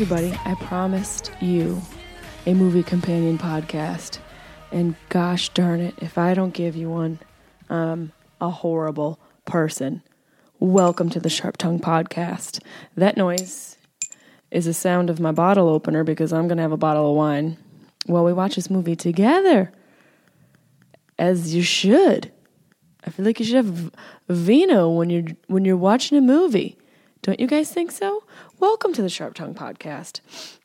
Everybody, I promised you a movie companion podcast. And gosh darn it, if I don't give you one, I'm a horrible person. Welcome to the Sharp Tongue Podcast. That noise is the sound of my bottle opener because I'm going to have a bottle of wine while we watch this movie together. As you should. I feel like you should have vino when you're when you're watching a movie. Don't you guys think so? Welcome to the Sharp Tongue Podcast.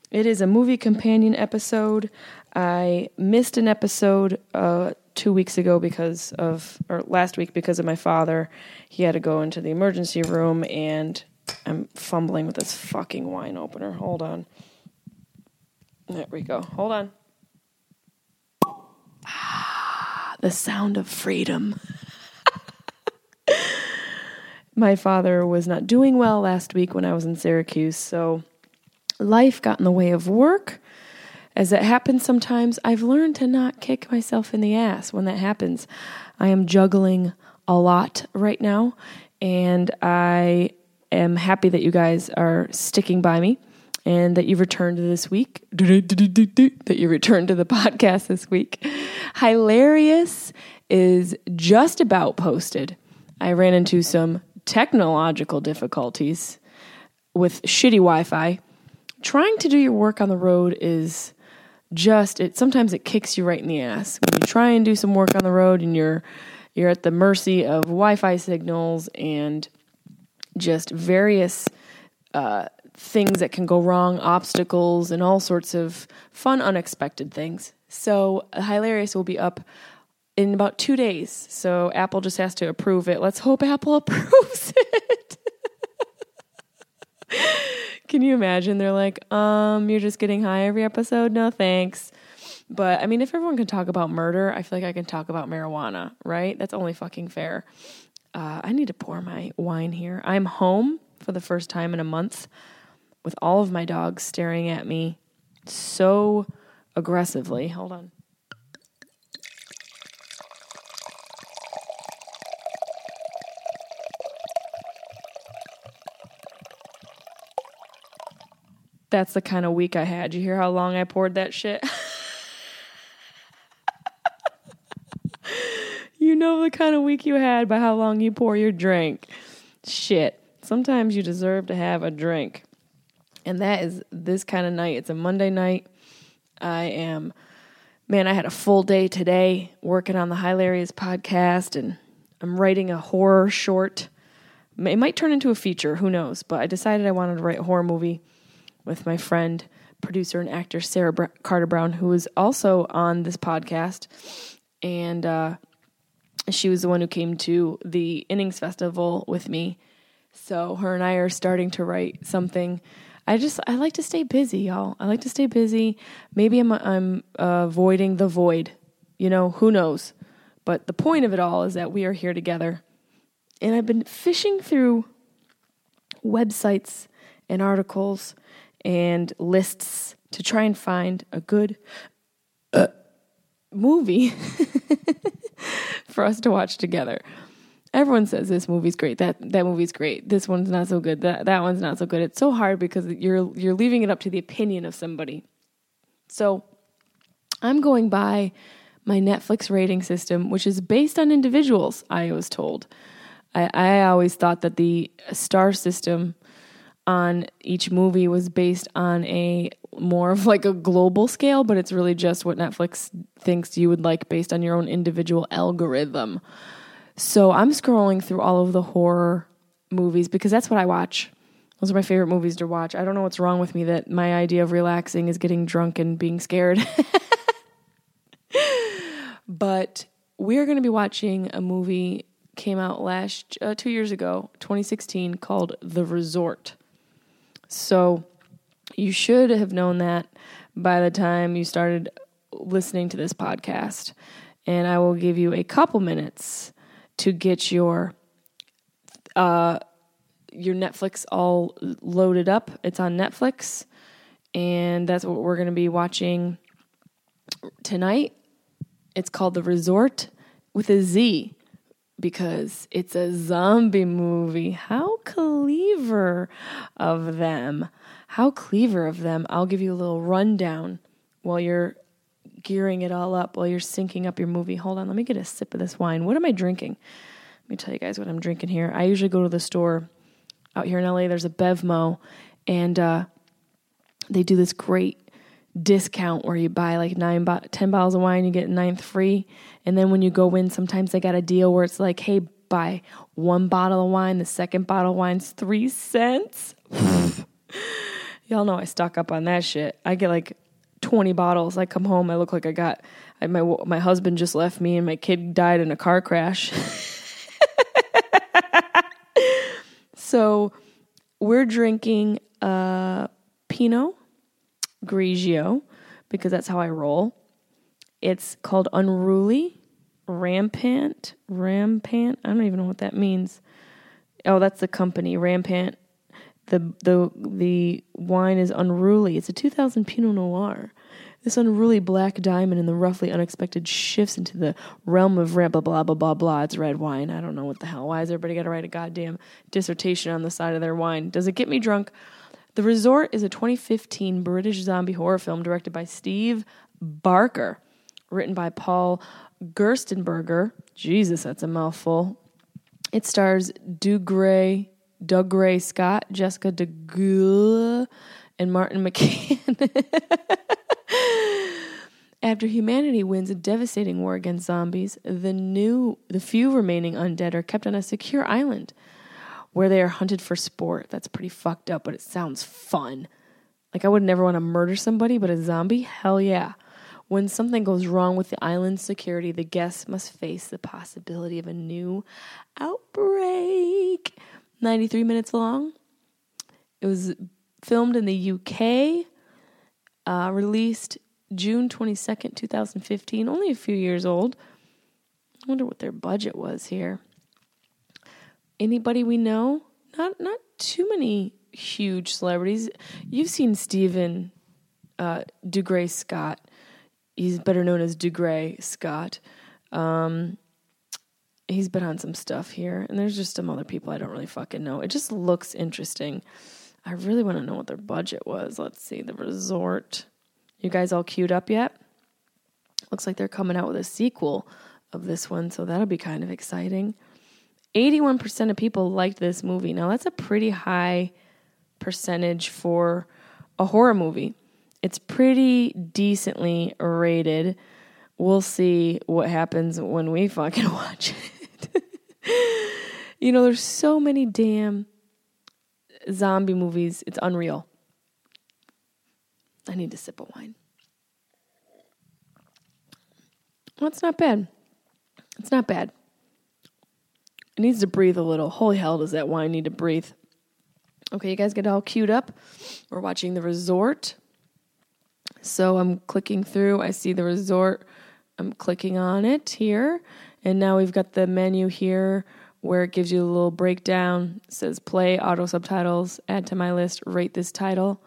It is a movie companion episode. I missed an episode uh, two weeks ago because of, or last week because of my father. He had to go into the emergency room, and I'm fumbling with this fucking wine opener. Hold on. There we go. Hold on. Ah, the sound of freedom. My father was not doing well last week when I was in Syracuse, so life got in the way of work. As it happens sometimes, I've learned to not kick myself in the ass when that happens. I am juggling a lot right now, and I am happy that you guys are sticking by me and that you returned this week. That you returned to the podcast this week. Hilarious is just about posted. I ran into some technological difficulties with shitty Wi-Fi. Trying to do your work on the road is just it sometimes it kicks you right in the ass. When you try and do some work on the road and you're you're at the mercy of Wi-Fi signals and just various uh, things that can go wrong, obstacles, and all sorts of fun, unexpected things. So, Hilarious will be up in about two days. So Apple just has to approve it. Let's hope Apple approves it. Can you imagine? They're like, um, you're just getting high every episode? No, thanks. But I mean, if everyone can talk about murder, I feel like I can talk about marijuana, right? That's only fucking fair. Uh, I need to pour my wine here. I'm home for the first time in a month with all of my dogs staring at me so aggressively. Hold on. That's the kind of week I had. You hear how long I poured that shit? you know the kind of week you had by how long you pour your drink. Shit. Sometimes you deserve to have a drink. And that is this kind of night. It's a Monday night. I am, man, I had a full day today working on the Hilarious podcast and I'm writing a horror short. It might turn into a feature, who knows? But I decided I wanted to write a horror movie with my friend, producer, and actor Sarah Br- Carter Brown, who was also on this podcast. And uh, she was the one who came to the Innings Festival with me. So her and I are starting to write something. I just I like to stay busy, y'all. I like to stay busy. Maybe I'm I'm uh, avoiding the void. You know, who knows? But the point of it all is that we are here together. And I've been fishing through websites and articles and lists to try and find a good uh, movie for us to watch together. Everyone says this movie's great. That that movie's great. This one's not so good. That that one's not so good. It's so hard because you're you're leaving it up to the opinion of somebody. So I'm going by my Netflix rating system, which is based on individuals. I was told. I, I always thought that the star system on each movie was based on a more of like a global scale, but it's really just what Netflix thinks you would like based on your own individual algorithm. So I'm scrolling through all of the horror movies because that's what I watch. Those are my favorite movies to watch. I don't know what's wrong with me that my idea of relaxing is getting drunk and being scared. but we're going to be watching a movie came out last uh, 2 years ago, 2016 called The Rezort. So you should have known that by the time you started listening to this podcast. And I will give you a couple minutes to get your uh, your Netflix all loaded up. It's on Netflix, and that's what we're going to be watching tonight. It's called The Rezort with a Z because it's a zombie movie. How clever of them. How clever of them. I'll give you a little rundown while you're gearing it all up, while you're syncing up your movie. Hold on, let me get a sip of this wine. What am I drinking? Let me tell you guys what I'm drinking here. I usually go to the store out here in LA. There's a Bevmo, and uh, they do this great discount where you buy like nine, bo- ten bottles of wine, you get ninth free. And then when you go in, sometimes they got a deal where it's like, hey, buy one bottle of wine, the second bottle of wine's three cents. Y'all know I stock up on that shit. I get like 20 bottles. I come home, I look like I got I, my my husband just left me and my kid died in a car crash. so we're drinking uh, Pinot Grigio because that's how I roll. It's called Unruly Rampant. Rampant. I don't even know what that means. Oh, that's the company Rampant. The the the wine is unruly. It's a 2000 Pinot Noir. This unruly black diamond in the roughly unexpected shifts into the realm of ramp blah blah blah blah blah. It's red wine. I don't know what the hell. Why is everybody got to write a goddamn dissertation on the side of their wine? Does it get me drunk? The Rezort is a 2015 British zombie horror film directed by Steve Barker, written by Paul Gerstenberger. Jesus, that's a mouthful. It stars Dougray, Doug Gray Scott, Jessica DeGule, and Martin McCann. After humanity wins a devastating war against zombies, the new the few remaining undead are kept on a secure island where they are hunted for sport. That's pretty fucked up, but it sounds fun. Like I would never want to murder somebody, but a zombie? Hell yeah. When something goes wrong with the island's security, the guests must face the possibility of a new outbreak. 93 minutes long. It was filmed in the UK, uh, released June 22nd, 2015, only a few years old. I wonder what their budget was here. Anybody we know? Not not too many huge celebrities. You've seen Stephen uh, Dougray Scott. He's better known as Dougray Scott. Um, he's been on some stuff here, and there's just some other people I don't really fucking know. It just looks interesting. I really want to know what their budget was. Let's see, the resort. You guys all queued up yet? Looks like they're coming out with a sequel of this one, so that'll be kind of exciting. 81% of people liked this movie. Now, that's a pretty high percentage for a horror movie. It's pretty decently rated. We'll see what happens when we fucking watch it. you know, there's so many damn zombie movies. It's unreal. I need to sip of wine. Well, it's not bad. It's not bad. It needs to breathe a little. Holy hell, does that wine need to breathe? Okay, you guys get all queued up. We're watching The Rezort. So I'm clicking through. I see The Rezort. I'm clicking on it here. And now we've got the menu here where it gives you a little breakdown. It says play, auto subtitles, add to my list, rate this title.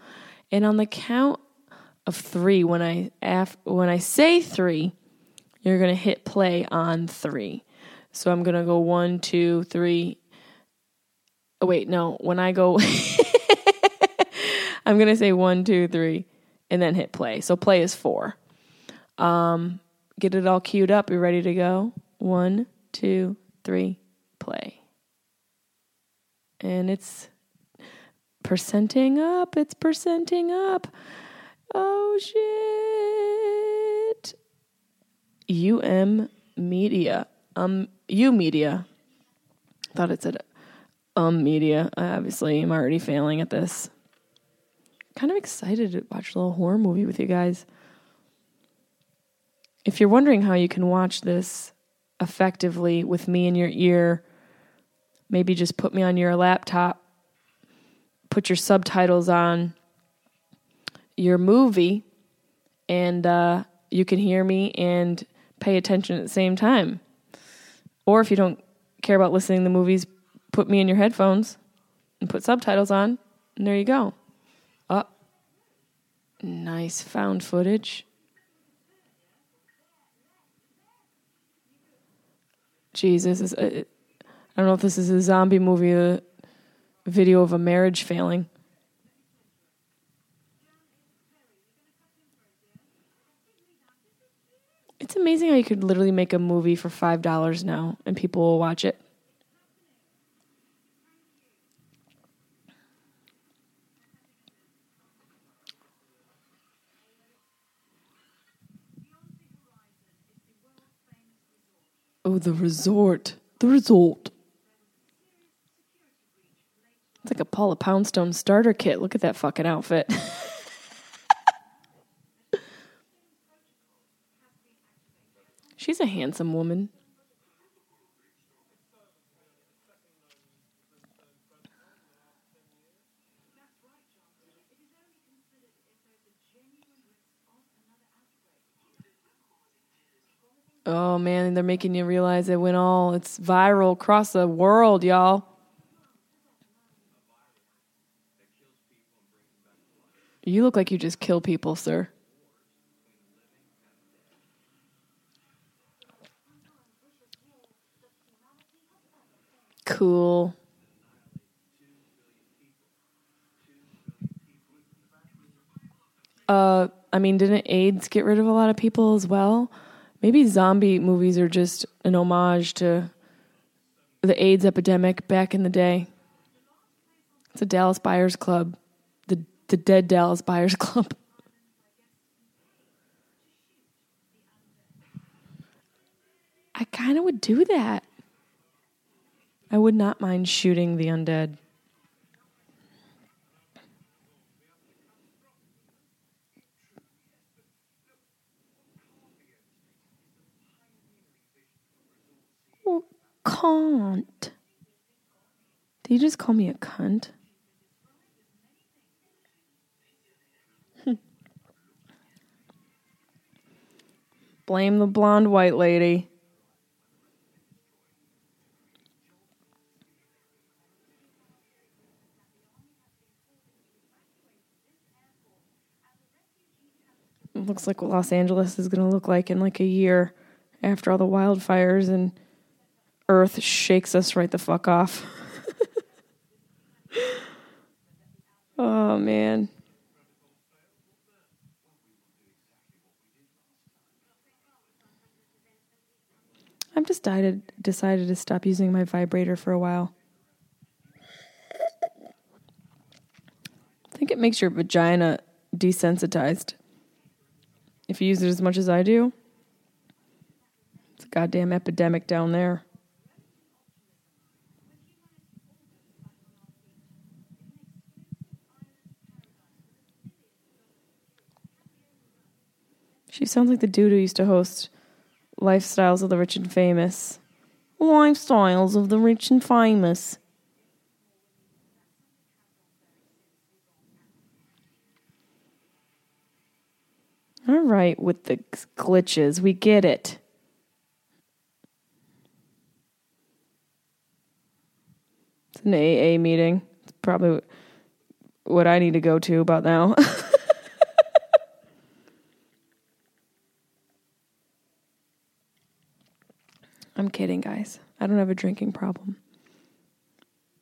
And on the count of three when I af- when I say three, you're gonna hit play on three. So I'm gonna go one, two, three. Oh wait, no. When I go, I'm gonna say one, two, three, and then hit play. So play is four. Um, get it all queued up. You ready to go? One, two, three, play. And it's percenting up. It's percenting up. Oh shit. UM Media. Um U Media. Thought it said um media. I obviously am already failing at this. Kind of excited to watch a little horror movie with you guys. If you're wondering how you can watch this effectively with me in your ear, maybe just put me on your laptop, put your subtitles on your movie and uh, you can hear me and pay attention at the same time. Or if you don't care about listening to movies, put me in your headphones and put subtitles on, and there you go. Nice found footage. Jesus is. Uh, uh, I don't know if this is a zombie movie, a video of a marriage failing. It's amazing how you could literally make a movie for $5 now and people will watch it. Oh, the resort. The resort. It's like a Paula Poundstone starter kit. Look at that fucking outfit. She's a handsome woman. Oh man, they're making you realize it went all it's viral across the world, y'all. You look like you just kill people, sir. Cool. Uh, I mean, didn't AIDS get rid of a lot of people as well? Maybe zombie movies are just an homage to the AIDS epidemic back in the day. It's a Dallas Buyers Club, the the dead Dallas Buyers Club. I kind of would do that. I would not mind shooting the undead. Oh, cunt. Did you just call me a cunt? Blame the blonde white lady. It looks like what Los Angeles is going to look like in like a year after all the wildfires and Earth shakes us right the fuck off. oh man. I've just decided decided to stop using my vibrator for a while. I think it makes your vagina desensitized if you use it as much as I do. It's a goddamn epidemic down there. She sounds like the dude who used to host Lifestyles of the Rich and Famous. Lifestyles of the Rich and Famous. All right, with the glitches, we get it. It's an AA meeting. It's probably what I need to go to about now. I'm kidding, guys. I don't have a drinking problem.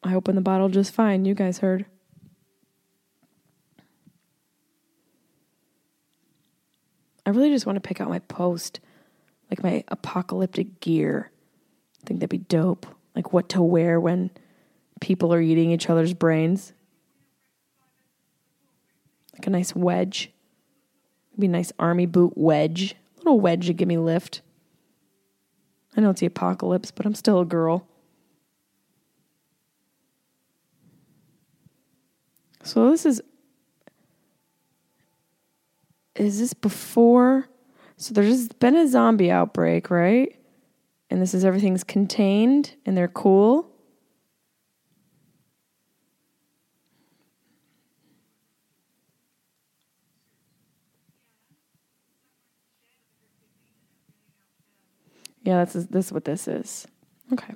I opened the bottle just fine. You guys heard. I really just want to pick out my post, like my apocalyptic gear. I think that'd be dope. Like what to wear when people are eating each other's brains. Like a nice wedge. Maybe a nice army boot wedge. A little wedge to give me lift. I know it's the apocalypse, but I'm still a girl. So this is is this before? So there's been a zombie outbreak, right? And this is everything's contained and they're cool. Yeah, that's this is what this is. Okay.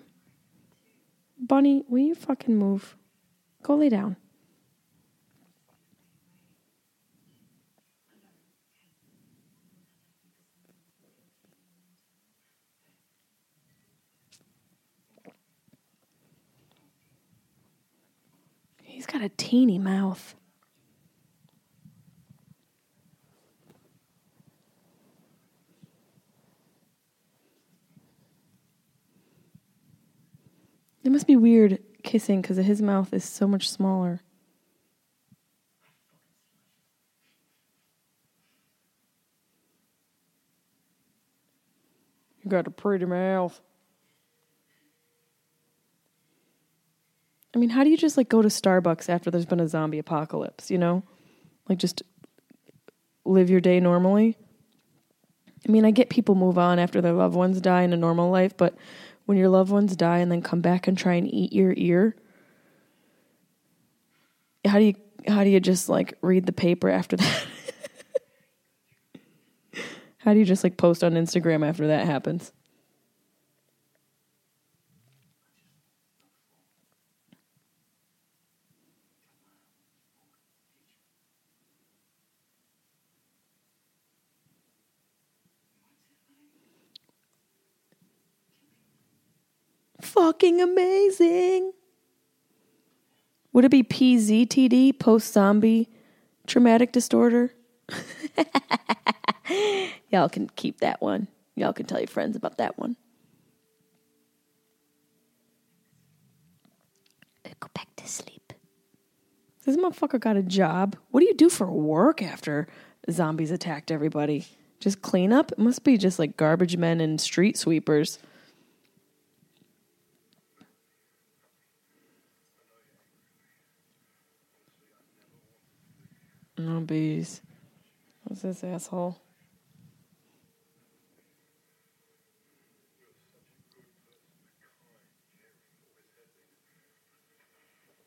Bunny, will you fucking move? Go lay down. He's got a teeny mouth. be weird kissing because his mouth is so much smaller. You got a pretty mouth. I mean, how do you just like go to Starbucks after there's been a zombie apocalypse, you know? Like just live your day normally? I mean, I get people move on after their loved ones die in a normal life, but when your loved ones die and then come back and try and eat your ear, how do you how do you just like read the paper after that? how do you just like post on Instagram after that happens? Fucking amazing. Would it be PZTD, post zombie traumatic disorder? Y'all can keep that one. Y'all can tell your friends about that one. Go back to sleep. This motherfucker got a job. What do you do for work after zombies attacked everybody? Just clean up? It must be just like garbage men and street sweepers. No bees. What's this asshole?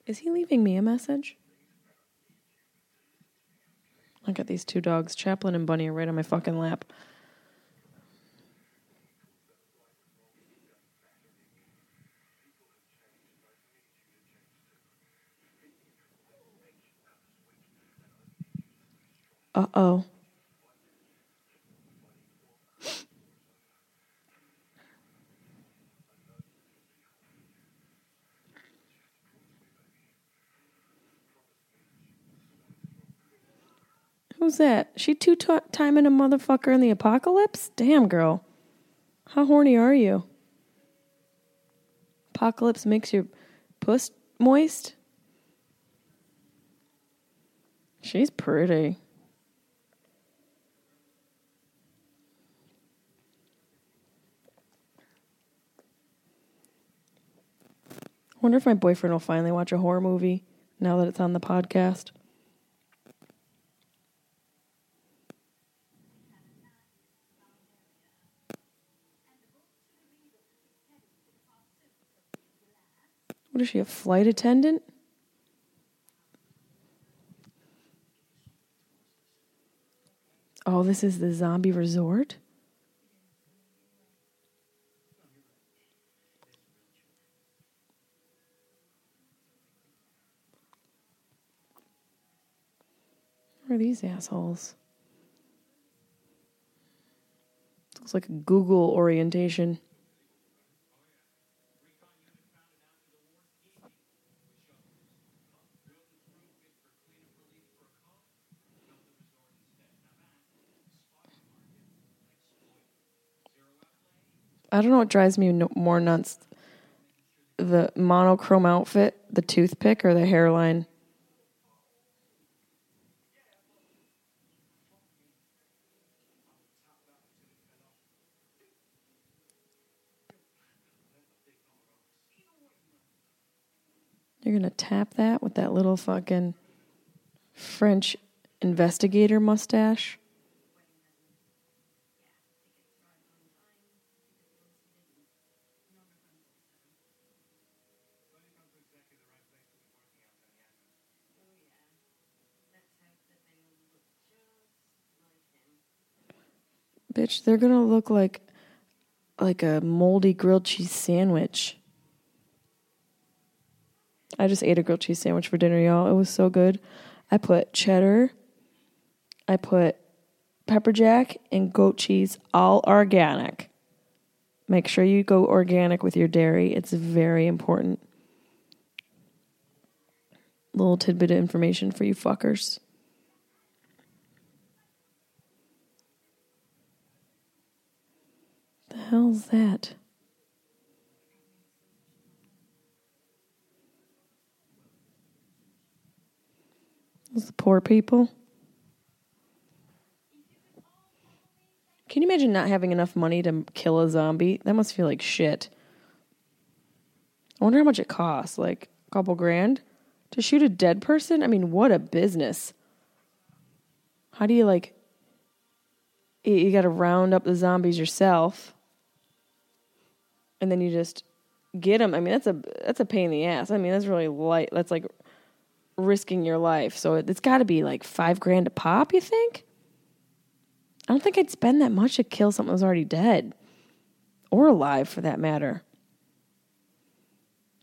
Is he leaving me a message? Look at these two dogs. Chaplin and Bunny are right on my fucking lap. Uh oh. Who's that? She two t- timing a motherfucker in the apocalypse? Damn, girl. How horny are you? Apocalypse makes your puss moist? She's pretty. Wonder if my boyfriend will finally watch a horror movie now that it's on the podcast. What is she, a flight attendant? Oh, this is the zombie resort? Are these assholes? Looks like a Google orientation. I don't know what drives me no- more nuts the monochrome outfit, the toothpick, or the hairline. You're going to tap that with that little fucking French investigator mustache. Bitch, they're gonna look like like a moldy grilled cheese sandwich. I just ate a grilled cheese sandwich for dinner, y'all. It was so good. I put cheddar, I put pepper jack, and goat cheese, all organic. Make sure you go organic with your dairy. It's very important. Little tidbit of information for you fuckers. The hell's that? Those poor people. Can you imagine not having enough money to kill a zombie? That must feel like shit. I wonder how much it costs. Like a couple grand to shoot a dead person? I mean, what a business. How do you like you got to round up the zombies yourself and then you just get them. I mean, that's a that's a pain in the ass. I mean, that's really light. That's like risking your life. So it's got to be like five grand a pop. You think? I don't think I'd spend that much to kill something that's already dead or alive, for that matter.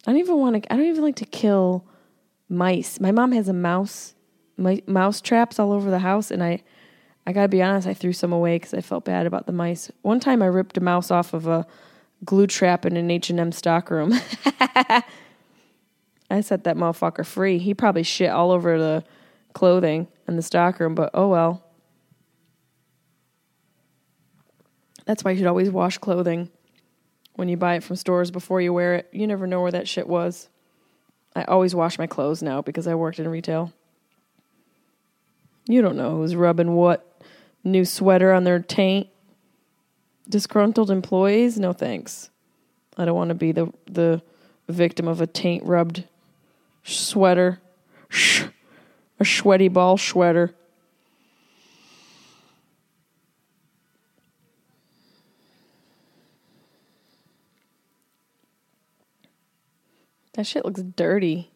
I don't even want to. I don't even like to kill mice. My mom has a mouse, my, mouse traps all over the house, and I, I gotta be honest, I threw some away because I felt bad about the mice. One time, I ripped a mouse off of a glue trap in an H and M stockroom. I set that motherfucker free. He probably shit all over the clothing in the stockroom, but oh well. That's why you should always wash clothing when you buy it from stores before you wear it. You never know where that shit was. I always wash my clothes now because I worked in retail. You don't know who's rubbing what new sweater on their taint. Disgruntled employees? No thanks. I don't want to be the the victim of a taint rubbed sweater. Shh. A sweaty ball sweater. That shit looks dirty.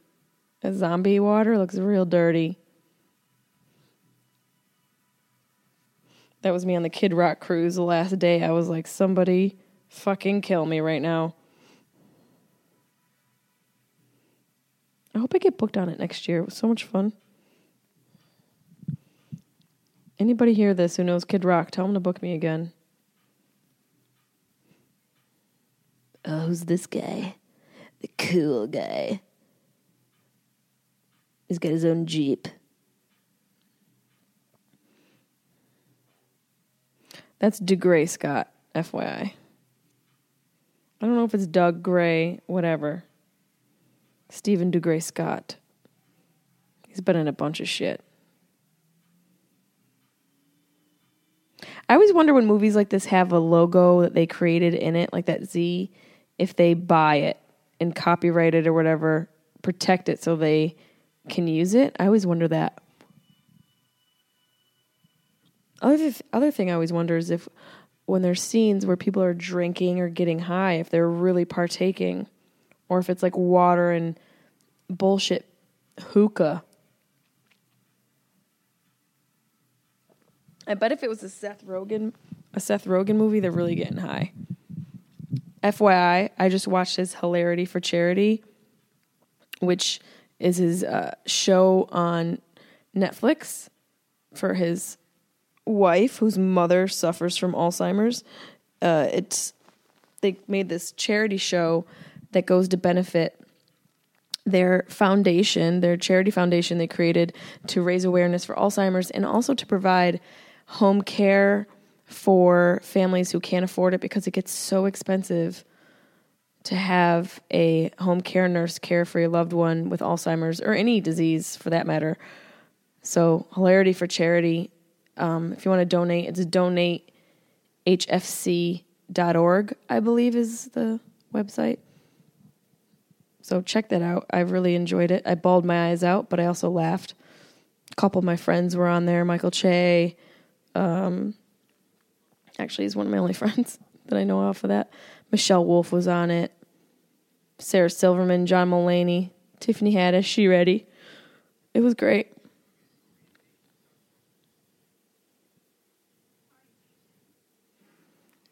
That zombie water looks real dirty. That was me on the Kid Rock cruise the last day. I was like, somebody fucking kill me right now. I hope I get booked on it next year. It was so much fun. Anybody hear this who knows Kid Rock, tell him to book me again. Oh, who's this guy? the cool guy. He's got his own Jeep. That's DeGray Scott, FYI. I don't know if it's Doug Gray, whatever. Stephen DeGray Scott. He's been in a bunch of shit. I always wonder when movies like this have a logo that they created in it, like that Z, if they buy it and copyright it or whatever, protect it so they can use it. I always wonder that. Other th- other thing I always wonder is if when there's scenes where people are drinking or getting high, if they're really partaking, or if it's like water and bullshit hookah. I bet if it was a Seth Rogen a Seth Rogen movie, they're really getting high. FYI, I just watched his Hilarity for Charity, which is his uh, show on Netflix for his wife, whose mother suffers from Alzheimer's. Uh, it's they made this charity show that goes to benefit their foundation, their charity foundation they created to raise awareness for Alzheimer's and also to provide home care for families who can't afford it because it gets so expensive to have a home care nurse care for your loved one with Alzheimer's or any disease for that matter. So, Hilarity for Charity. Um, if you want to donate, it's donatehfc.org, I believe is the website. So, check that out. I've really enjoyed it. I bawled my eyes out, but I also laughed. A couple of my friends were on there Michael Che, um, Actually, he's one of my only friends that I know off of that. Michelle Wolf was on it. Sarah Silverman, John Mulaney, Tiffany Haddish, She Ready. It was great.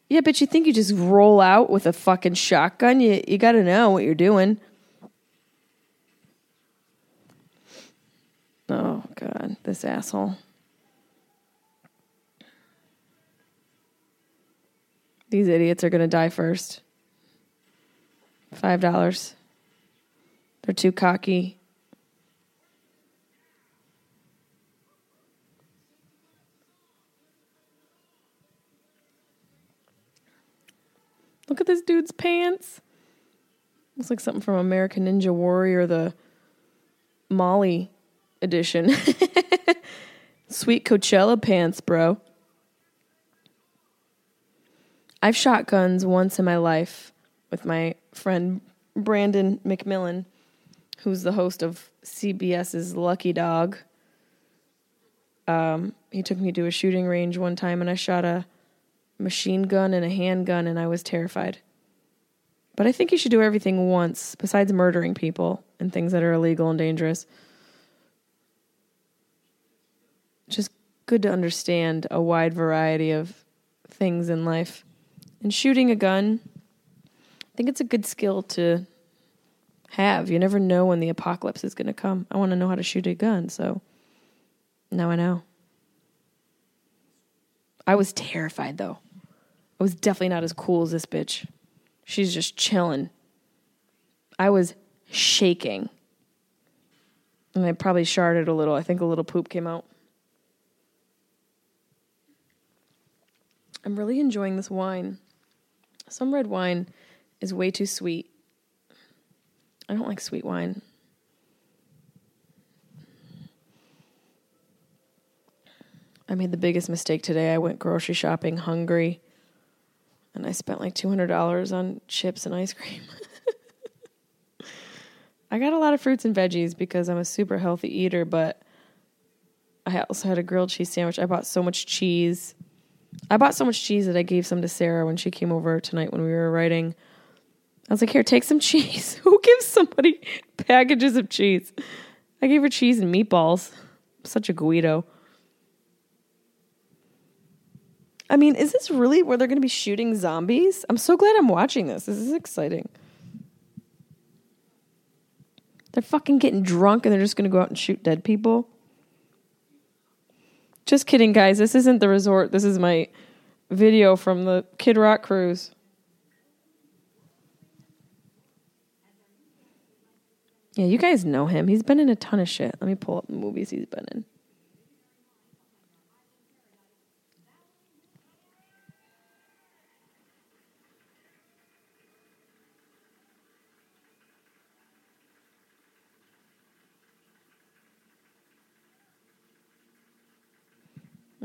Yeah, but you think you just roll out with a fucking shotgun? You you got to know what you're doing. Oh god, this asshole. These idiots are going to die first. Five dollars. They're too cocky. Look at this dude's pants. Looks like something from American Ninja Warrior, the Molly edition. Sweet Coachella pants, bro. I've shot guns once in my life with my friend Brandon McMillan, who's the host of CBS's Lucky Dog. Um, he took me to a shooting range one time and I shot a machine gun and a handgun and I was terrified. But I think you should do everything once besides murdering people and things that are illegal and dangerous. Just good to understand a wide variety of things in life. And shooting a gun, I think it's a good skill to have. You never know when the apocalypse is going to come. I want to know how to shoot a gun, so now I know. I was terrified though. I was definitely not as cool as this bitch. She's just chilling. I was shaking. And I probably sharded a little. I think a little poop came out. I'm really enjoying this wine. Some red wine is way too sweet. I don't like sweet wine. I made the biggest mistake today. I went grocery shopping hungry and I spent like $200 on chips and ice cream. I got a lot of fruits and veggies because I'm a super healthy eater, but I also had a grilled cheese sandwich. I bought so much cheese. I bought so much cheese that I gave some to Sarah when she came over tonight when we were writing. I was like, here, take some cheese. Who gives somebody packages of cheese? I gave her cheese and meatballs. such a Guido. I mean, is this really where they're going to be shooting zombies? I'm so glad I'm watching this. This is exciting. They're fucking getting drunk and they're just going to go out and shoot dead people. Just kidding, guys. This isn't the resort. This is my video from the Kid Rock cruise. Yeah, you guys know him. He's been in a ton of shit. Let me pull up the movies he's been in.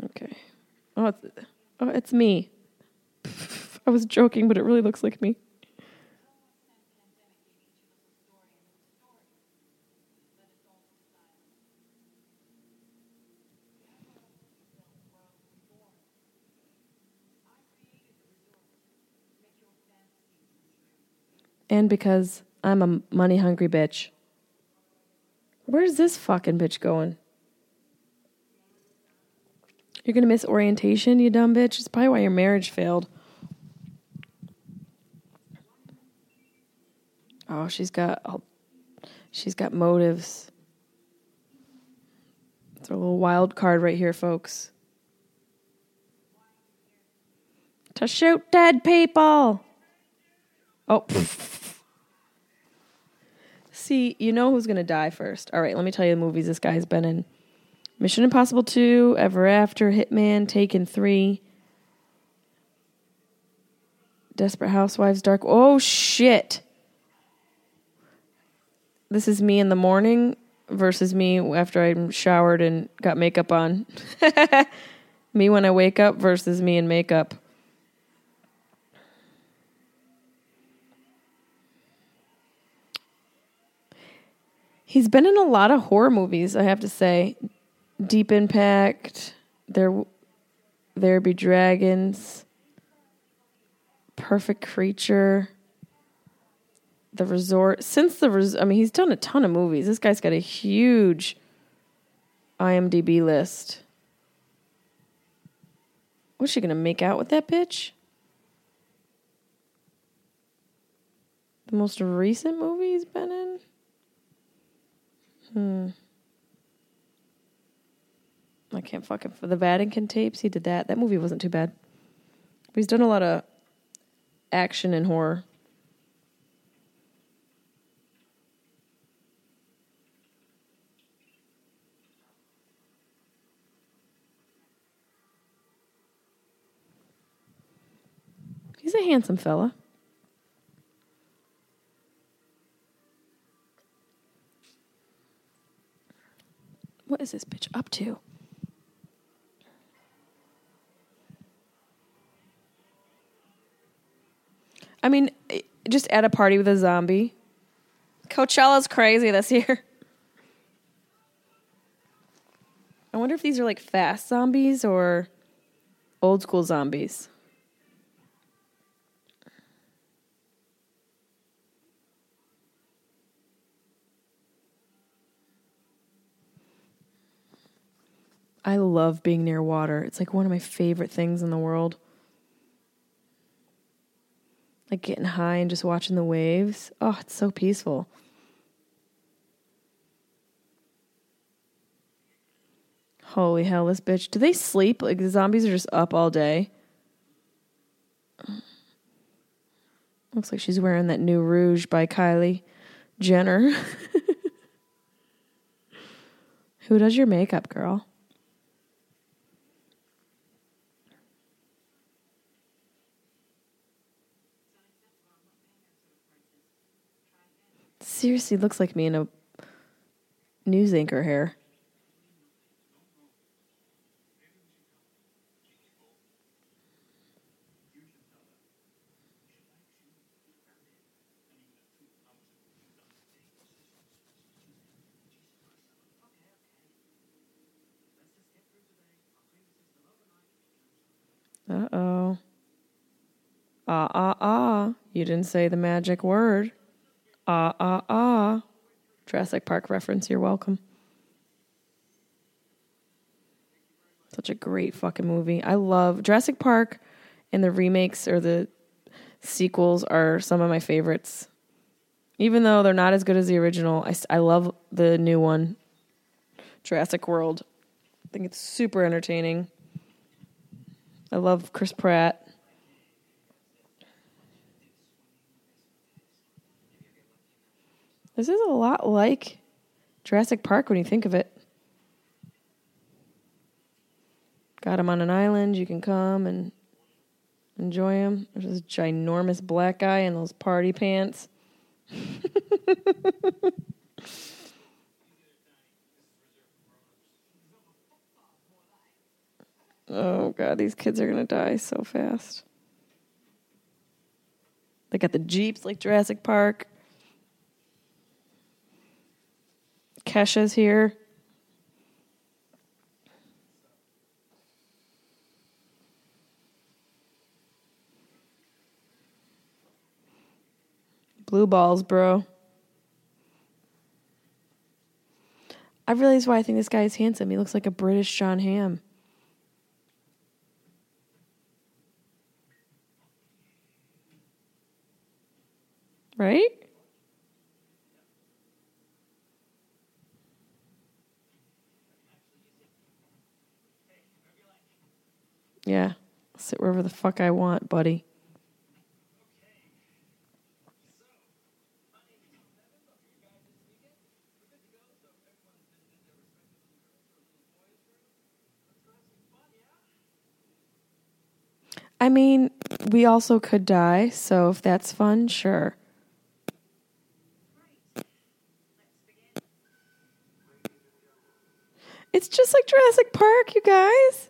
Okay. Oh, it's, oh, it's me. I was joking, but it really looks like me. And because I'm a money hungry bitch. Where's this fucking bitch going? You're gonna miss orientation, you dumb bitch. It's probably why your marriage failed. Oh, she's got she's got motives. It's a little wild card right here, folks. To shoot dead people. Oh. See, you know who's going to die first. All right, let me tell you the movies this guy's been in. Mission Impossible 2, Ever After, Hitman, Taken 3, Desperate Housewives, Dark. Oh, shit. This is me in the morning versus me after I'm showered and got makeup on. me when I wake up versus me in makeup. He's been in a lot of horror movies, I have to say. Deep Impact, There There Be Dragons, Perfect Creature, The Rezort. Since the res- I mean, he's done a ton of movies. This guy's got a huge IMDb list. What's she gonna make out with that bitch? The most recent movie he's been in? Hmm. I can't fucking for the Vatican tapes. He did that. That movie wasn't too bad. But he's done a lot of action and horror. He's a handsome fella. What is this bitch up to? I mean, eh, just at a party with a zombie. Coachella's crazy this year. I wonder if these are like fast zombies or old school zombies. I love being near water. It's like one of my favorite things in the world. Like getting high and just watching the waves. Oh, it's so peaceful. Holy hell, this bitch. Do they sleep? Like the zombies are just up all day. Looks like she's wearing that new rouge by Kylie Jenner. Who does your makeup, girl? Seriously, looks like me in a news anchor hair. Uh oh. Ah, ah, ah. You didn't say the magic word. Ah, ah, ah. Jurassic Park reference. You're welcome. Such a great fucking movie. I love Jurassic Park and the remakes or the sequels are some of my favorites. Even though they're not as good as the original, I, I love the new one, Jurassic World. I think it's super entertaining. I love Chris Pratt. This is a lot like Jurassic Park when you think of it. Got him on an island. You can come and enjoy him. There's this ginormous black guy in those party pants. oh, God, these kids are going to die so fast. They got the Jeeps like Jurassic Park. Kesha's here. Blue balls, bro. I realize why I think this guy is handsome. He looks like a British Jon Hamm. Right? Yeah. Sit wherever the fuck I want, buddy. I mean, we also could die, so if that's fun, sure. It's just like Jurassic Park, you guys.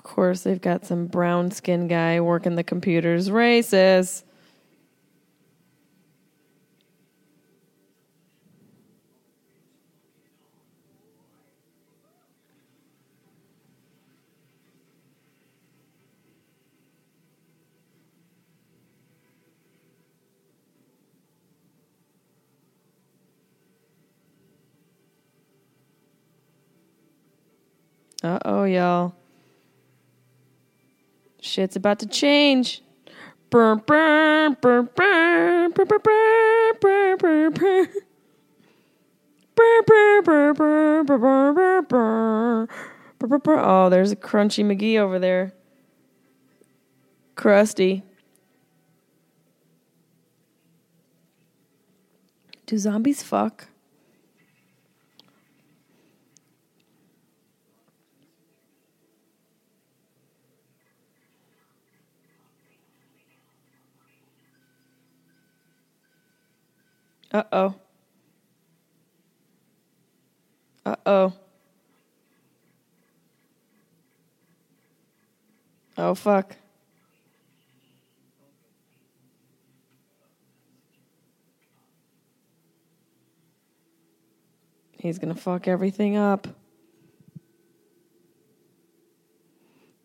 Of course, they've got some brown skin guy working the computers. Racist. Uh oh, y'all. Shit's about to change. Oh, there's a Crunchy McGee over there. Crusty. Do zombies fuck? Uh oh. Uh oh. Oh fuck. He's gonna fuck everything up.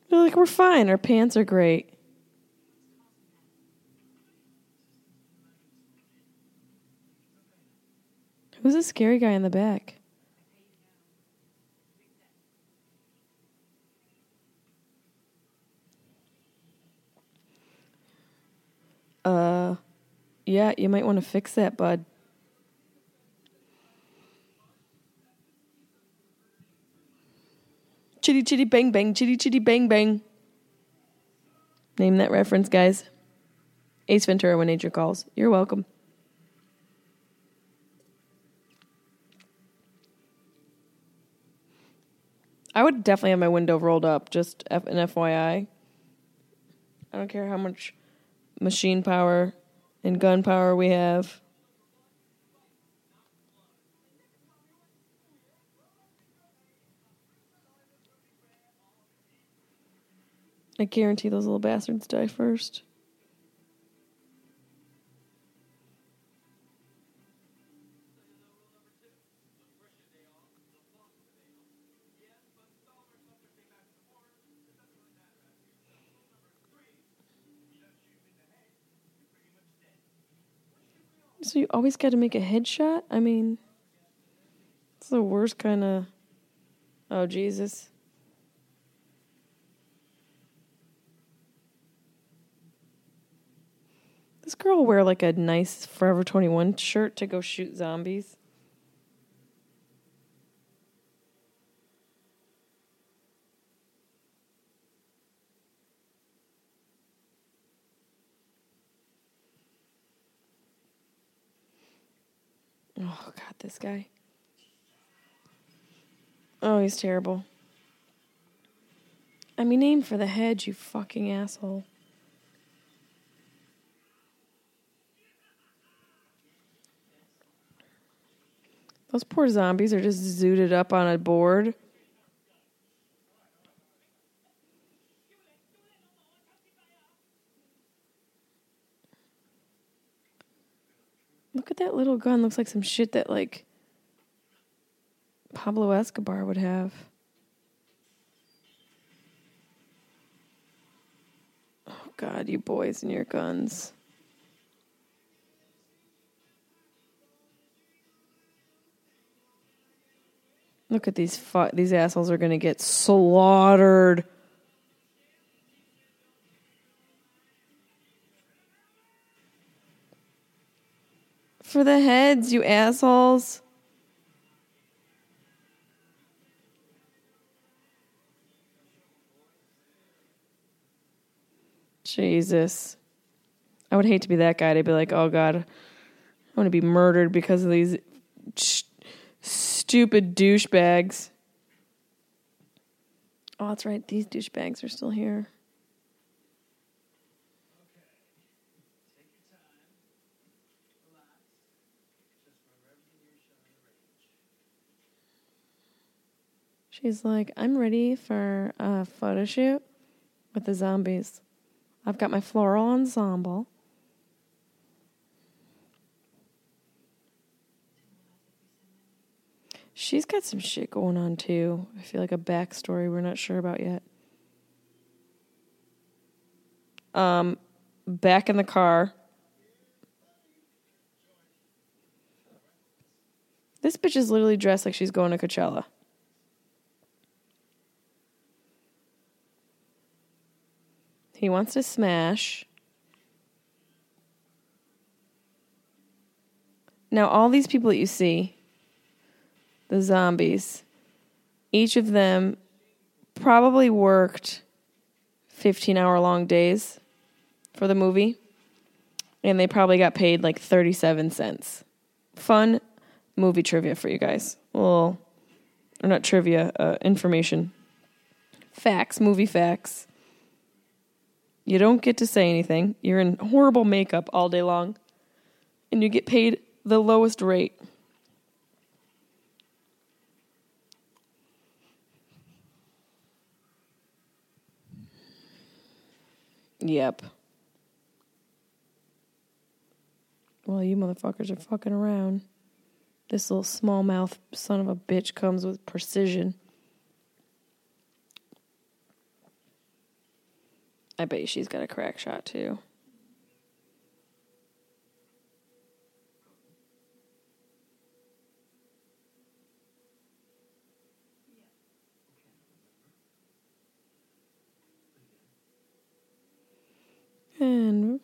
They're like, we're fine. Our pants are great. Who's the scary guy in the back? Uh, yeah, you might want to fix that, bud. Chitty chitty bang bang, chitty chitty bang bang. Name that reference, guys. Ace Ventura when nature calls. You're welcome. I would definitely have my window rolled up, just F- an FYI. I don't care how much machine power and gun power we have. I guarantee those little bastards die first. You always got to make a headshot? I mean, it's the worst kind of. Oh, Jesus. This girl wear like a nice Forever 21 shirt to go shoot zombies. Oh, God, this guy. Oh, he's terrible. I mean, aim for the head, you fucking asshole. Those poor zombies are just zooted up on a board. Look at that little gun. Looks like some shit that like Pablo Escobar would have. Oh god, you boys and your guns. Look at these fu- these assholes are going to get slaughtered. For the heads, you assholes. Jesus. I would hate to be that guy to be like, oh God, I want to be murdered because of these stupid douchebags. Oh, that's right. These douchebags are still here. She's like, I'm ready for a photo shoot with the zombies. I've got my floral ensemble. She's got some shit going on too. I feel like a backstory we're not sure about yet. Um, back in the car. This bitch is literally dressed like she's going to Coachella. He wants to smash. Now, all these people that you see, the zombies, each of them probably worked 15 hour long days for the movie. And they probably got paid like 37 cents. Fun movie trivia for you guys. Well, or not trivia, uh, information. Facts, movie facts. You don't get to say anything. You're in horrible makeup all day long. And you get paid the lowest rate. Yep. Well, you motherfuckers are fucking around. This little small mouth son of a bitch comes with precision. I bet you she's got a crack shot too. And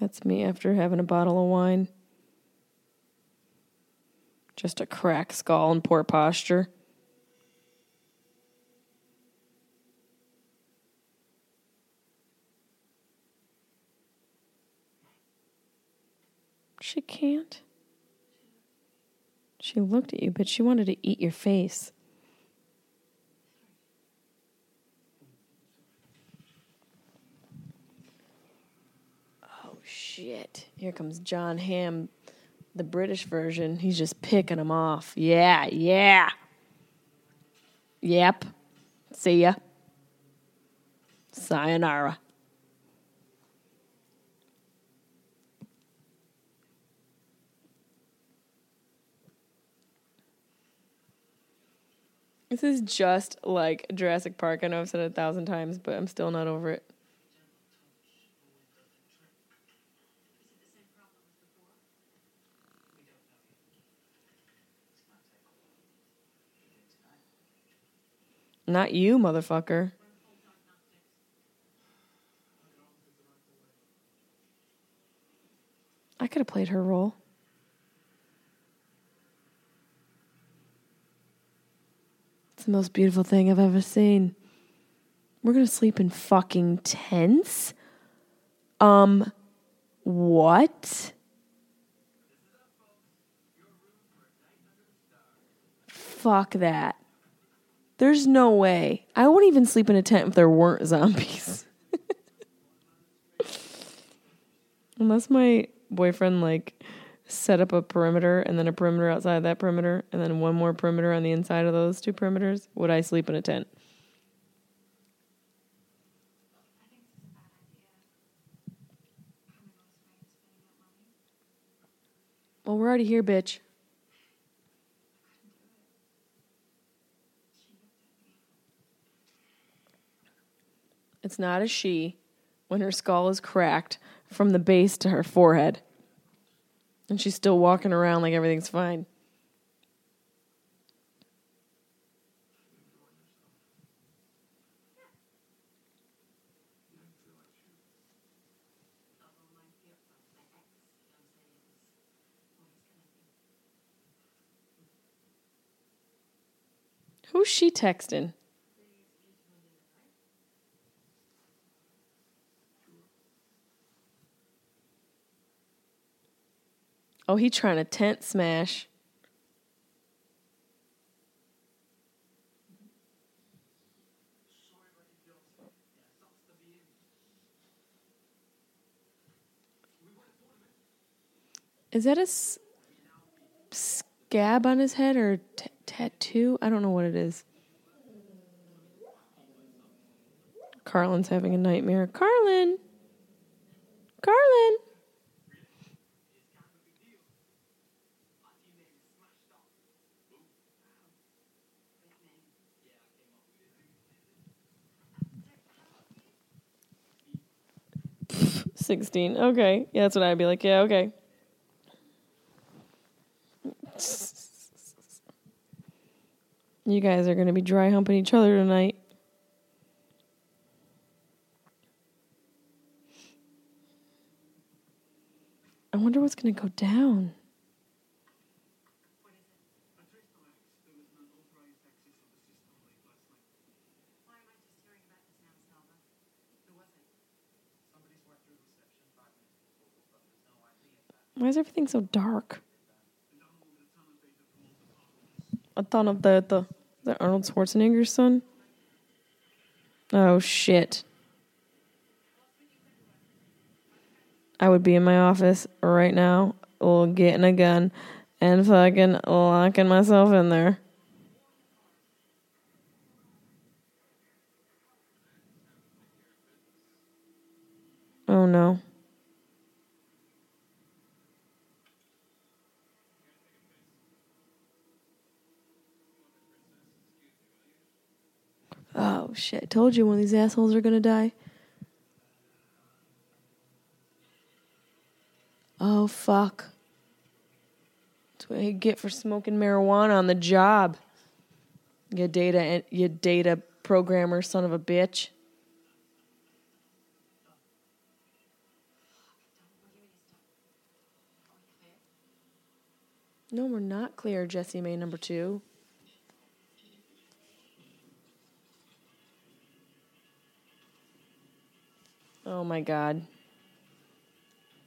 That's me after having a bottle of wine. Just a crack skull and poor posture. She can't. She looked at you, but she wanted to eat your face. Oh, shit. Here comes Jon Hamm, the British version. He's just picking them off. Yeah, yeah. Yep. See ya. Sayonara. This is just like Jurassic Park. I know I've said it a thousand times, but I'm still not over it. Not you, motherfucker. I could have played her role. It's the most beautiful thing I've ever seen. We're gonna sleep in fucking tents? Um, what? Fuck that. There's no way. I wouldn't even sleep in a tent if there weren't zombies. Unless my boyfriend like set up a perimeter and then a perimeter outside that perimeter and then one more perimeter on the inside of those two perimeters, would I sleep in a tent? Well, we're already here, bitch. It's not a she when her skull is cracked from the base to her forehead. And she's still walking around like everything's fine. Who's she texting? Oh, he trying to tent smash. Is that a s- scab on his head or t- tattoo? I don't know what it is. Carlin's having a nightmare. Carlin! Carlin! Sixteen. Okay, yeah, that's what I'd be like. Yeah, okay. You guys are gonna be dry humping each other tonight. I wonder what's gonna go down. Why is everything so dark? A ton of the the Arnold Schwarzenegger's son? Oh shit. I would be in my office right now, getting a gun and fucking locking myself in there. Oh no. Oh shit. Told you one of these assholes are gonna die. Oh fuck. That's what you get for smoking marijuana on the job. You data you data programmer son of a bitch. No, we're not clear, Jessimae number two. Oh my god.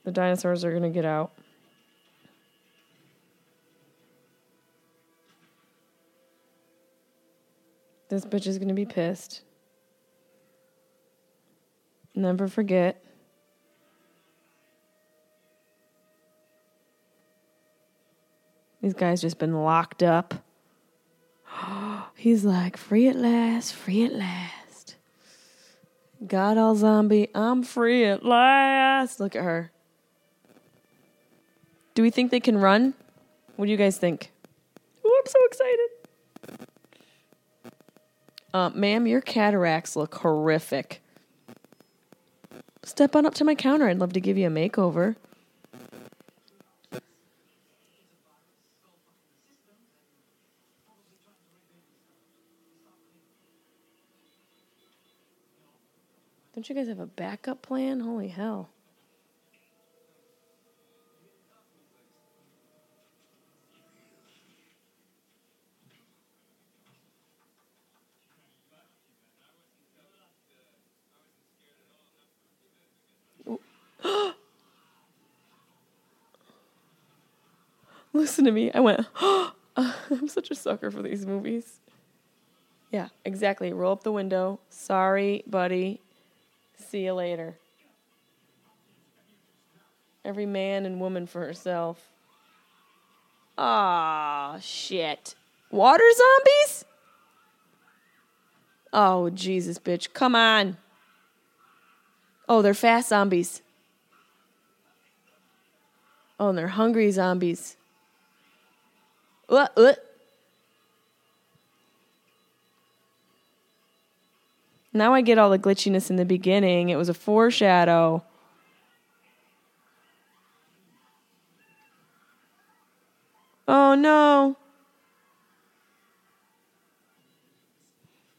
The dinosaurs are going to get out. This bitch is going to be pissed. Never forget. These guys just been locked up. He's like, free at last, free at last. God all zombie, I'm free at last. Look at her. Do we think they can run? What do you guys think? Oh, I'm so excited. Uh, ma'am, your cataracts look horrific. Step on up to my counter. I'd love to give you a makeover. Don't you guys have a backup plan? Holy hell. Listen to me. I went, I'm such a sucker for these movies. Yeah, exactly. Roll up the window. Sorry, buddy. See you later. Every man and woman for herself. Ah, shit. Water zombies? Oh, Jesus, bitch. Come on. Oh, they're fast zombies. Oh, and they're hungry zombies. What? What? Now I get all the glitchiness in the beginning. It was a foreshadow. Oh no.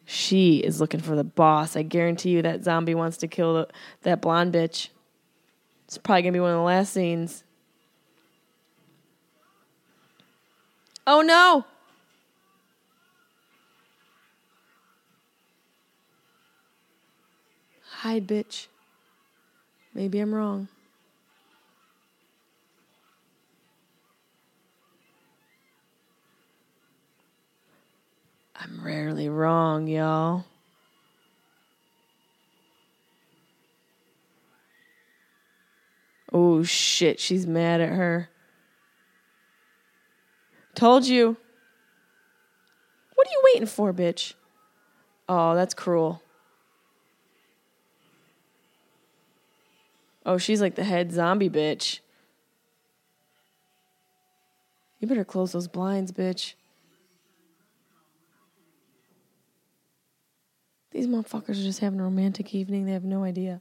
She is looking for the boss. I guarantee you that zombie wants to kill the, that blonde bitch. It's probably going to be one of the last scenes. Oh no! Hide, bitch. Maybe I'm wrong. I'm rarely wrong, y'all. Oh shit, she's mad at her. Told you. What are you waiting for, bitch? Oh, that's cruel. Oh, she's like the head zombie bitch. You better close those blinds, bitch. These motherfuckers are just having a romantic evening. They have no idea.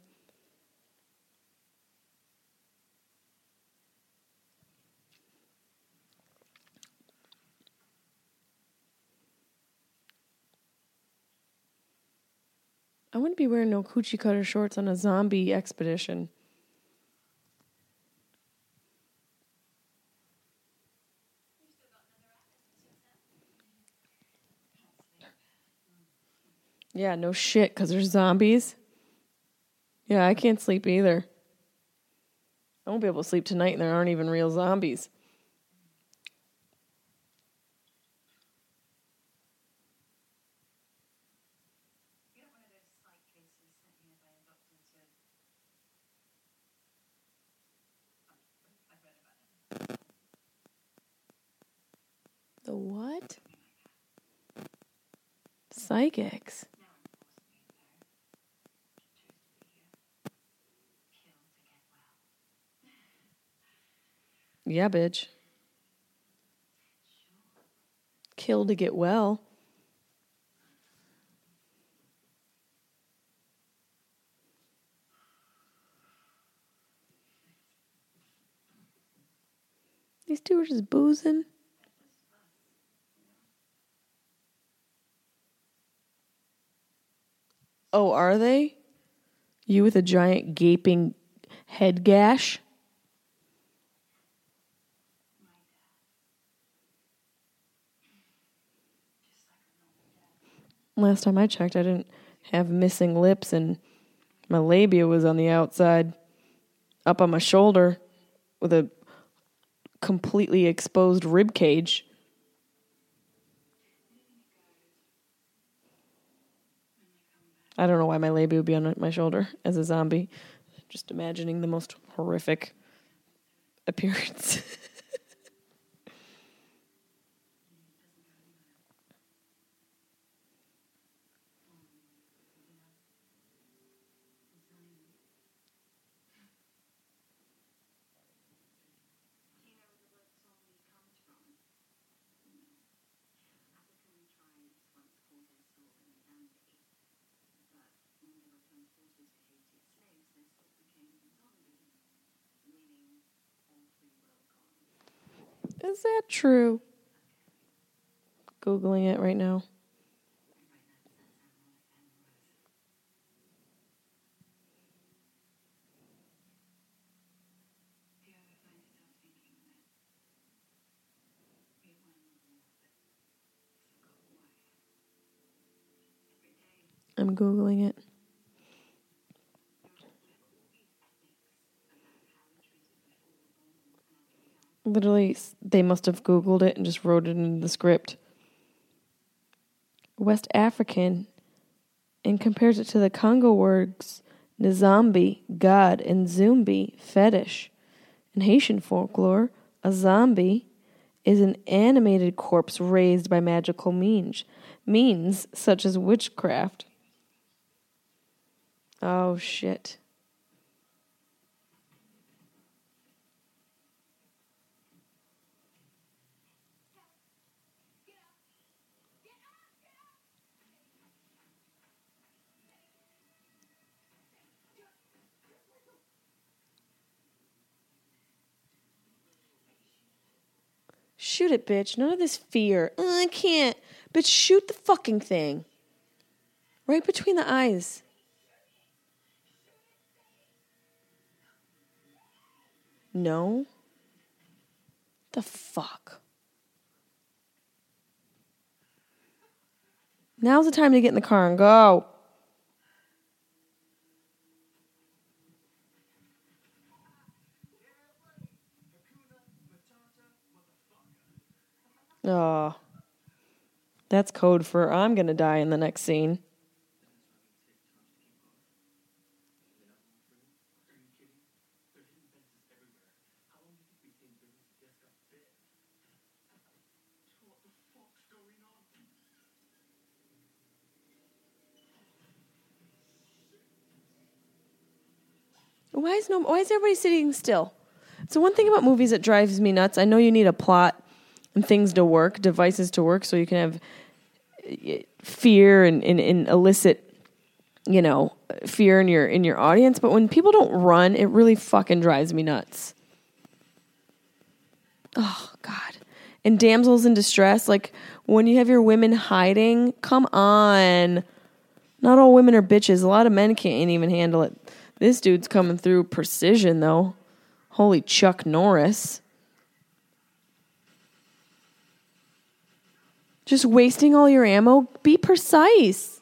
I wouldn't be wearing no coochie cutter shorts on a zombie expedition. Yeah, no shit, because there's zombies. Yeah, I can't sleep either. I won't be able to sleep tonight, and there aren't even real zombies. The what? Psychics. Yeah, bitch. Kill to get well. These two are just boozing. Oh, are they? You with a giant gaping head gash? Last time I checked, I didn't have missing lips, and my labia was on the outside, up on my shoulder, with a completely exposed rib cage. I don't know why my labia would be on my shoulder as a zombie. Just imagining the most horrific appearance. Is that true? Googling it right now. I'm Googling it. Literally, they must have Googled it and just wrote it in the script. West African and compares it to the Kongo words Nzambi, God, and Zumbi, fetish. In Haitian folklore, a zombie is an animated corpse raised by magical means, means such as witchcraft. Oh shit. Shoot it, bitch. None of this fear. Oh, I can't. But shoot the fucking thing. Right between the eyes. No? The fuck? Now's the time to get in the car and go. Oh. That's code for I'm going to die in the next scene. Why is no why is everybody sitting still? So one thing about movies that drives me nuts, I know you need a plot and things to work, devices to work, so you can have uh, fear and, and, and elicit, you know, fear in your in your audience. But when people don't run, it really fucking drives me nuts. Oh God. And damsels in distress, like when you have your women hiding, come on. Not all women are bitches. A lot of men can't even handle it. This dude's coming through precision though. Holy Chuck Norris. just wasting all your ammo. Be precise.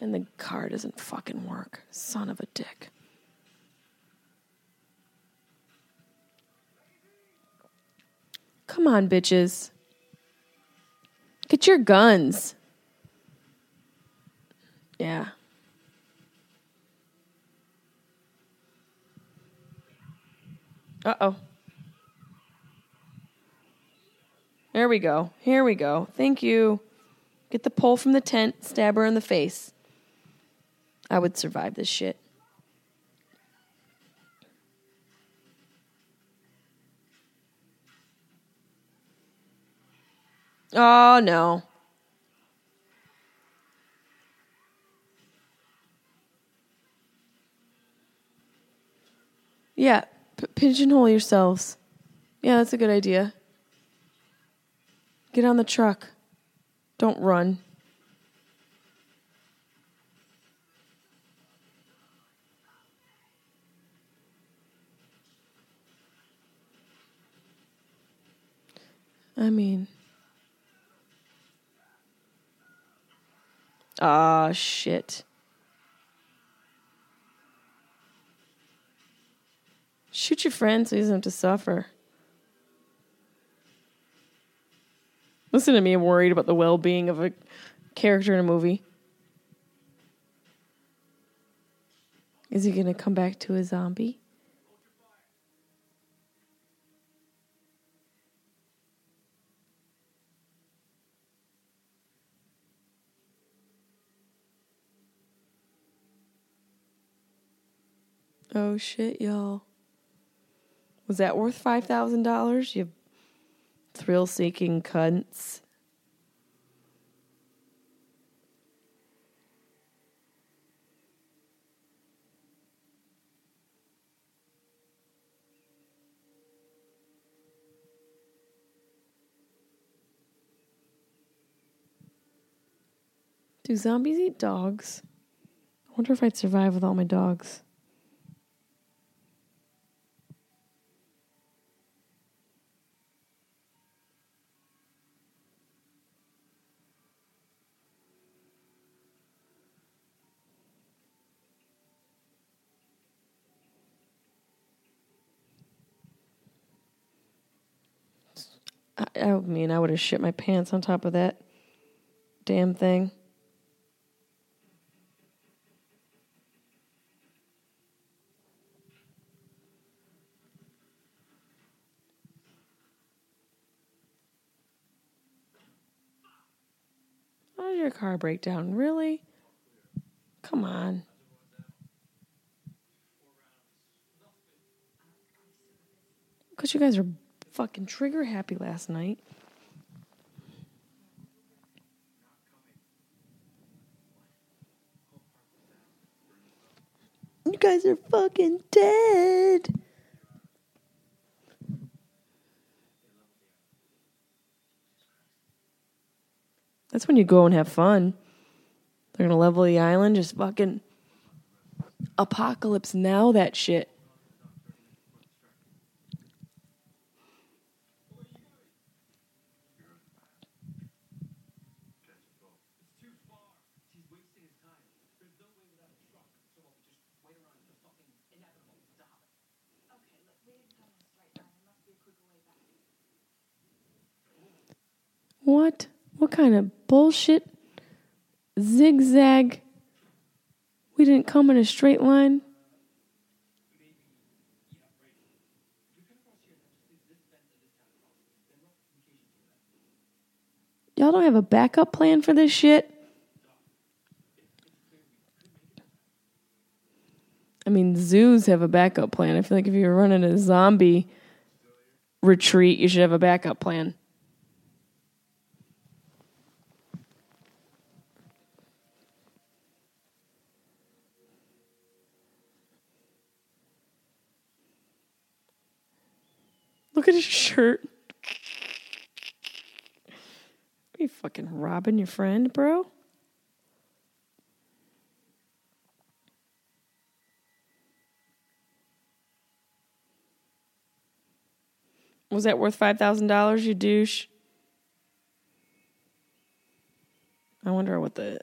And the car doesn't fucking work. Son of a dick. Come on, bitches. Get your guns. Yeah. Uh oh. There we go. Here we go. Thank you. Get the pole from the tent, stab her in the face. I would survive this shit. Oh, no. Yeah, p- pigeonhole yourselves. Yeah, that's a good idea. Get on the truck. Don't run. I mean, ah, shit. Shoot your friend so he doesn't have to suffer. Listen to me, I'm worried about the well being of a character in a movie. Is he going to come back to a zombie? Oh shit, y'all. Was that worth $5,000? You thrill seeking cunts. Do zombies eat dogs? I wonder if I'd survive with all my dogs. I, mean, I would have shit my pants on top of that damn thing. How did your car break down? Really? Come on. Because you guys are fucking trigger happy last night. You guys are fucking dead. That's when you go and have fun. They're gonna level the island, just fucking apocalypse now that shit. What? What kind of bullshit? Zigzag. We didn't come in a straight line. Y'all don't have a backup plan for this shit? I mean, zoos have a backup plan. I feel like if you're running a zombie retreat, you should have a backup plan. Look at his shirt. Are you fucking robbing your friend, bro? Was that worth five thousand dollars, you douche? I wonder what the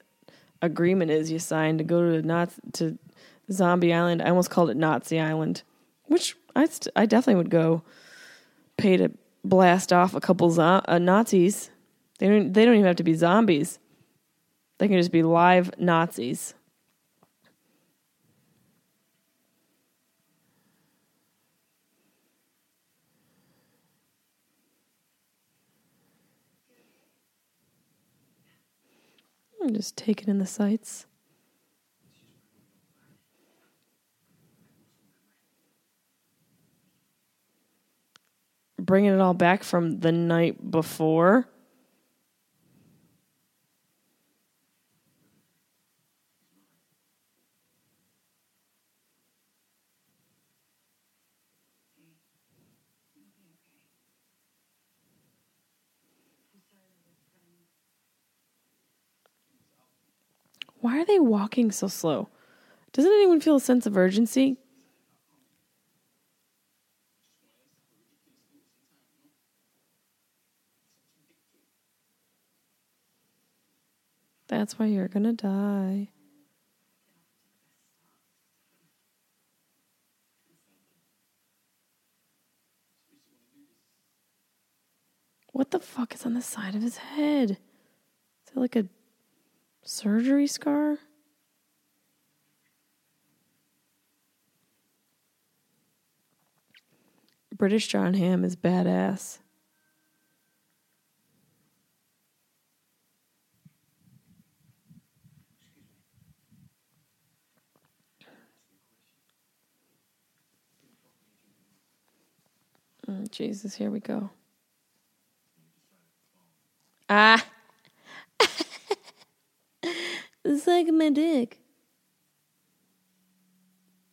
agreement is you signed to go to not to Zombie Island. I almost called it Nazi Island, which I st- I definitely would go pay to blast off a couple zo- uh, Nazis. They don't. They don't even have to be zombies. They can just be live Nazis. I'm just taking in the sights. Bringing it all back from the night before. Why are they walking so slow? Doesn't anyone feel a sense of urgency? That's why you're gonna die. What the fuck is on the side of his head? Is that like a surgery scar? British Jon Hamm is badass. Oh, Jesus, here we go. Ah. Suck like my dick.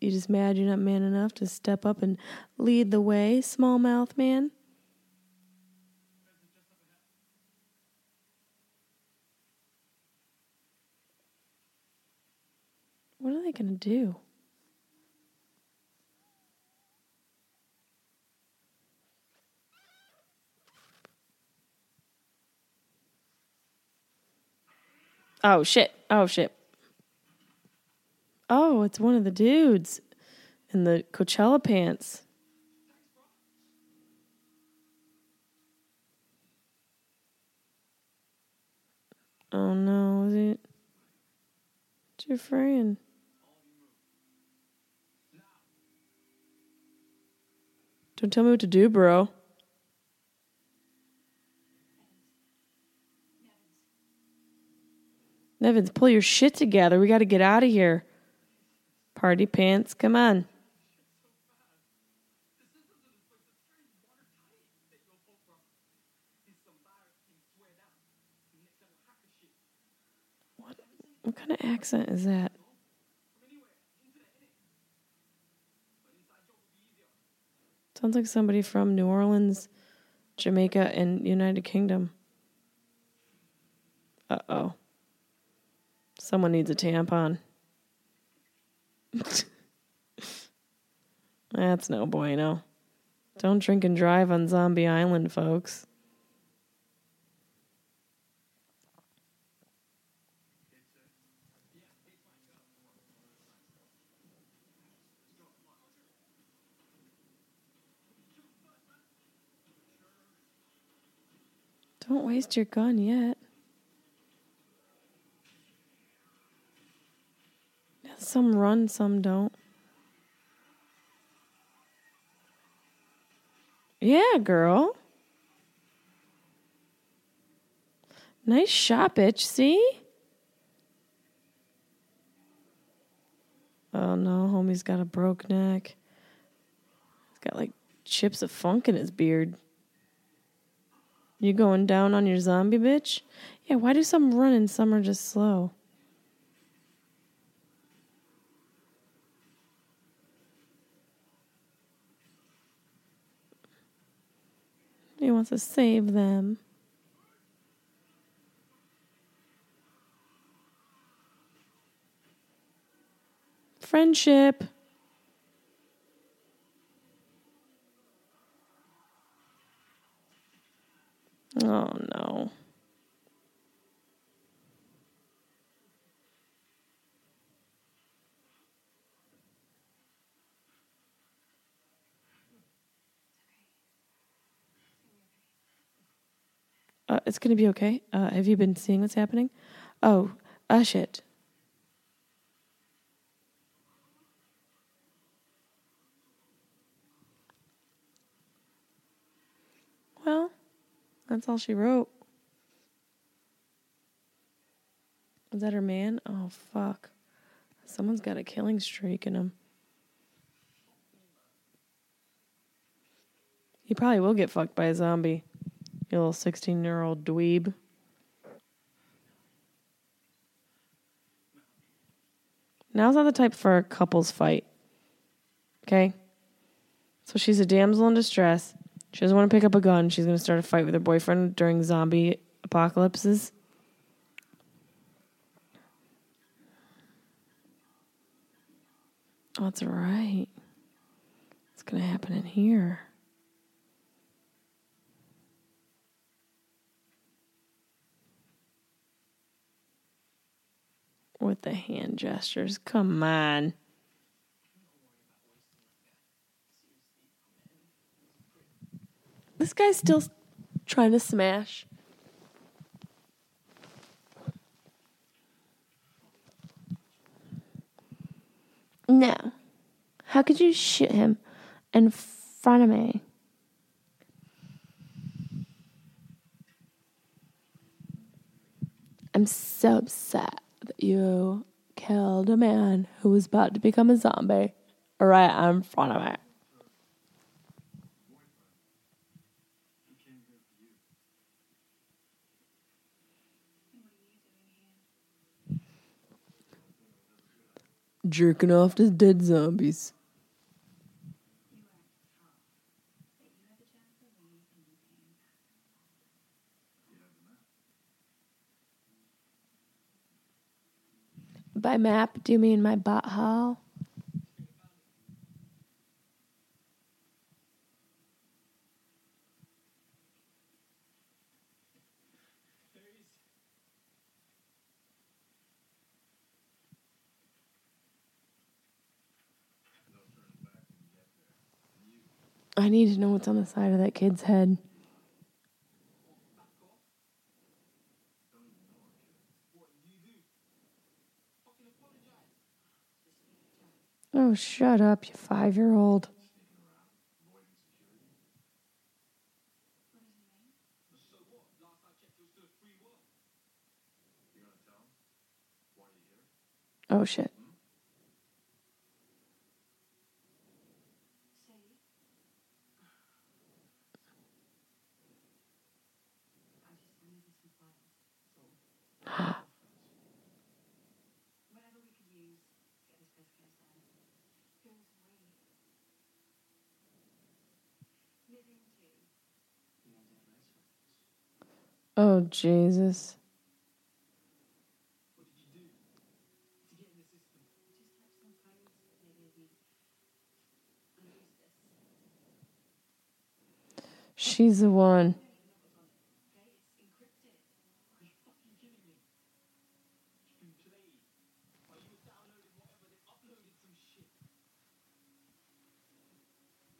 You just mad you're not man enough to step up and lead the way, small mouth man? What are they going to do? Oh shit. Oh shit. Oh, it's one of the dudes in the Coachella pants. Oh no, is it? It's your friend. Don't tell me what to do, bro. Nevins, pull your shit together. We got to get out of here. Party pants, come on. What, what kind of accent is that? Sounds like somebody from New Orleans, Jamaica, and United Kingdom. Uh oh. Someone needs a tampon. That's no bueno. Don't drink and drive on Zombie Island, folks. Don't waste your gun yet. Some run, some don't. Yeah, girl. Nice shot, bitch. See? Oh no, homie's got a broke neck. He's got like chips of funk in his beard. You going down on your zombie bitch? Yeah, why do some run and some are just slow? He wants to save them. Friendship. Oh no. Uh, it's gonna be okay. Uh, have you been seeing what's happening? Oh, ah, shit. Well, that's all she wrote. Is that her man? Oh, fuck. Someone's got a killing streak in him. He probably will get fucked by a zombie. You little 16 year old dweeb. Now's not the type for a couples fight. Okay? So she's a damsel in distress. She doesn't want to pick up a gun. She's going to start a fight with her boyfriend during zombie apocalypses. That's right. It's going to happen in here. With the hand gestures. Come on. This guy's still trying to smash. No. How could you shoot him in front of me? I'm so upset you killed a man who was about to become a zombie right in front of me. Jerking off to dead zombies. By map, do you mean my butthole? I need to know what's on the side of that kid's head. Oh, shut up, you five year old. Oh, shit. Oh, Jesus. She's the one.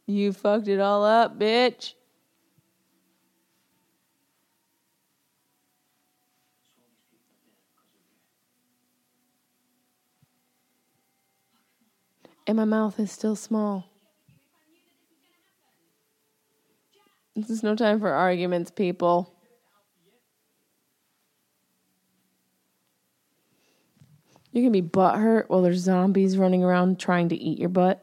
You fucked it all up, bitch. And my mouth is still small. This is no time for arguments, people. You can be butthurt while there's zombies running around trying to eat your butt.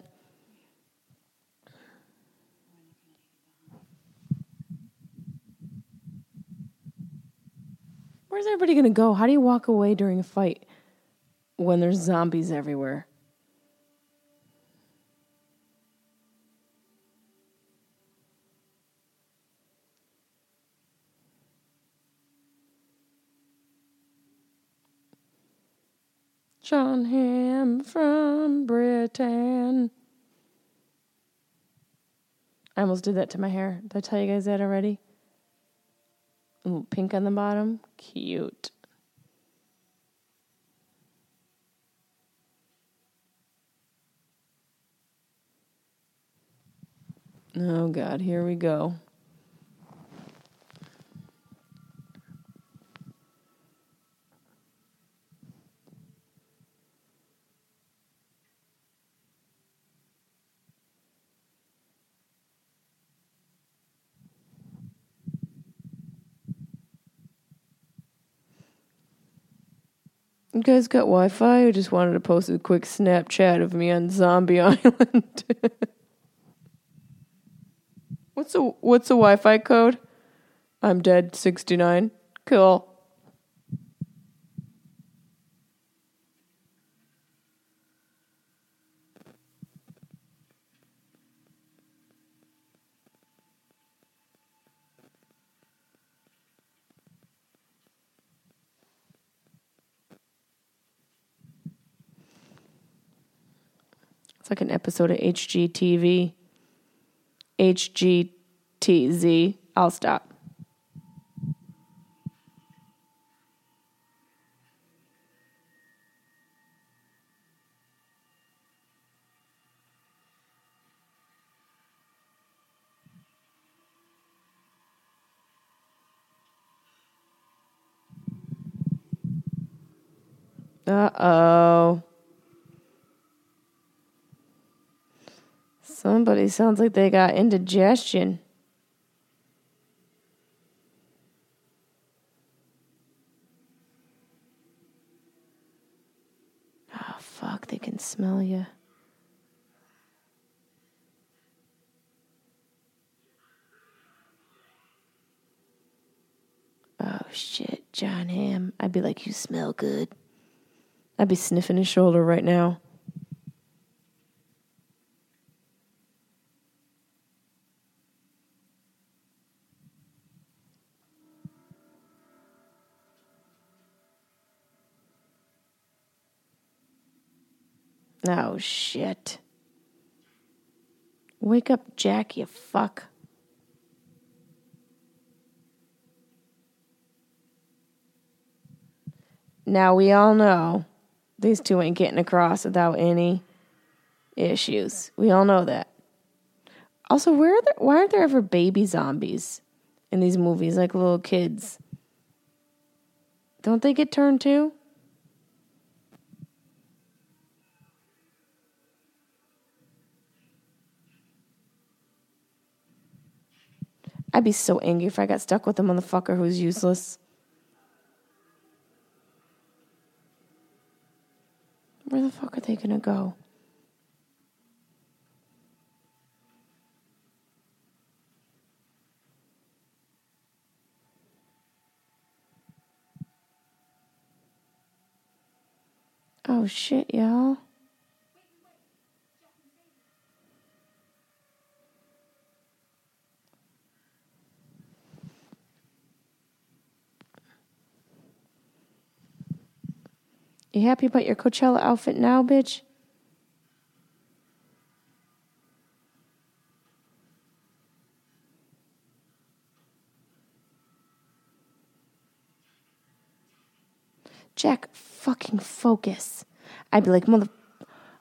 Where's everybody going to go? How do you walk away during a fight when there's zombies everywhere? Hamm from Britain. I almost did that to my hair. Did I tell you guys that already? Ooh, pink on the bottom. Cute. Oh, God, here we go. You guys got Wi Fi? I just wanted to post a quick Snapchat of me on Zombie Island. what's the what's the Wi Fi code? I'm dead sixty nine. Cool. An episode of HGTV. HGTZ. I'll stop. Uh oh. Somebody sounds like they got indigestion. Oh, fuck, they can smell you. Oh, shit, Jon Hamm. I'd be like, you smell good. I'd be sniffing his shoulder right now. Oh, shit. Wake up, Jack, you fuck. Now, we all know these two ain't getting across without any issues. We all know that. Also, where are there, why aren't there ever baby zombies in these movies, like little kids? Don't they get turned too? I'd be so angry if I got stuck with a motherfucker who's useless. Where the fuck are they gonna go? Oh shit, y'all. You happy about your Coachella outfit now, bitch? Jack, fucking focus. I'd be like, mother.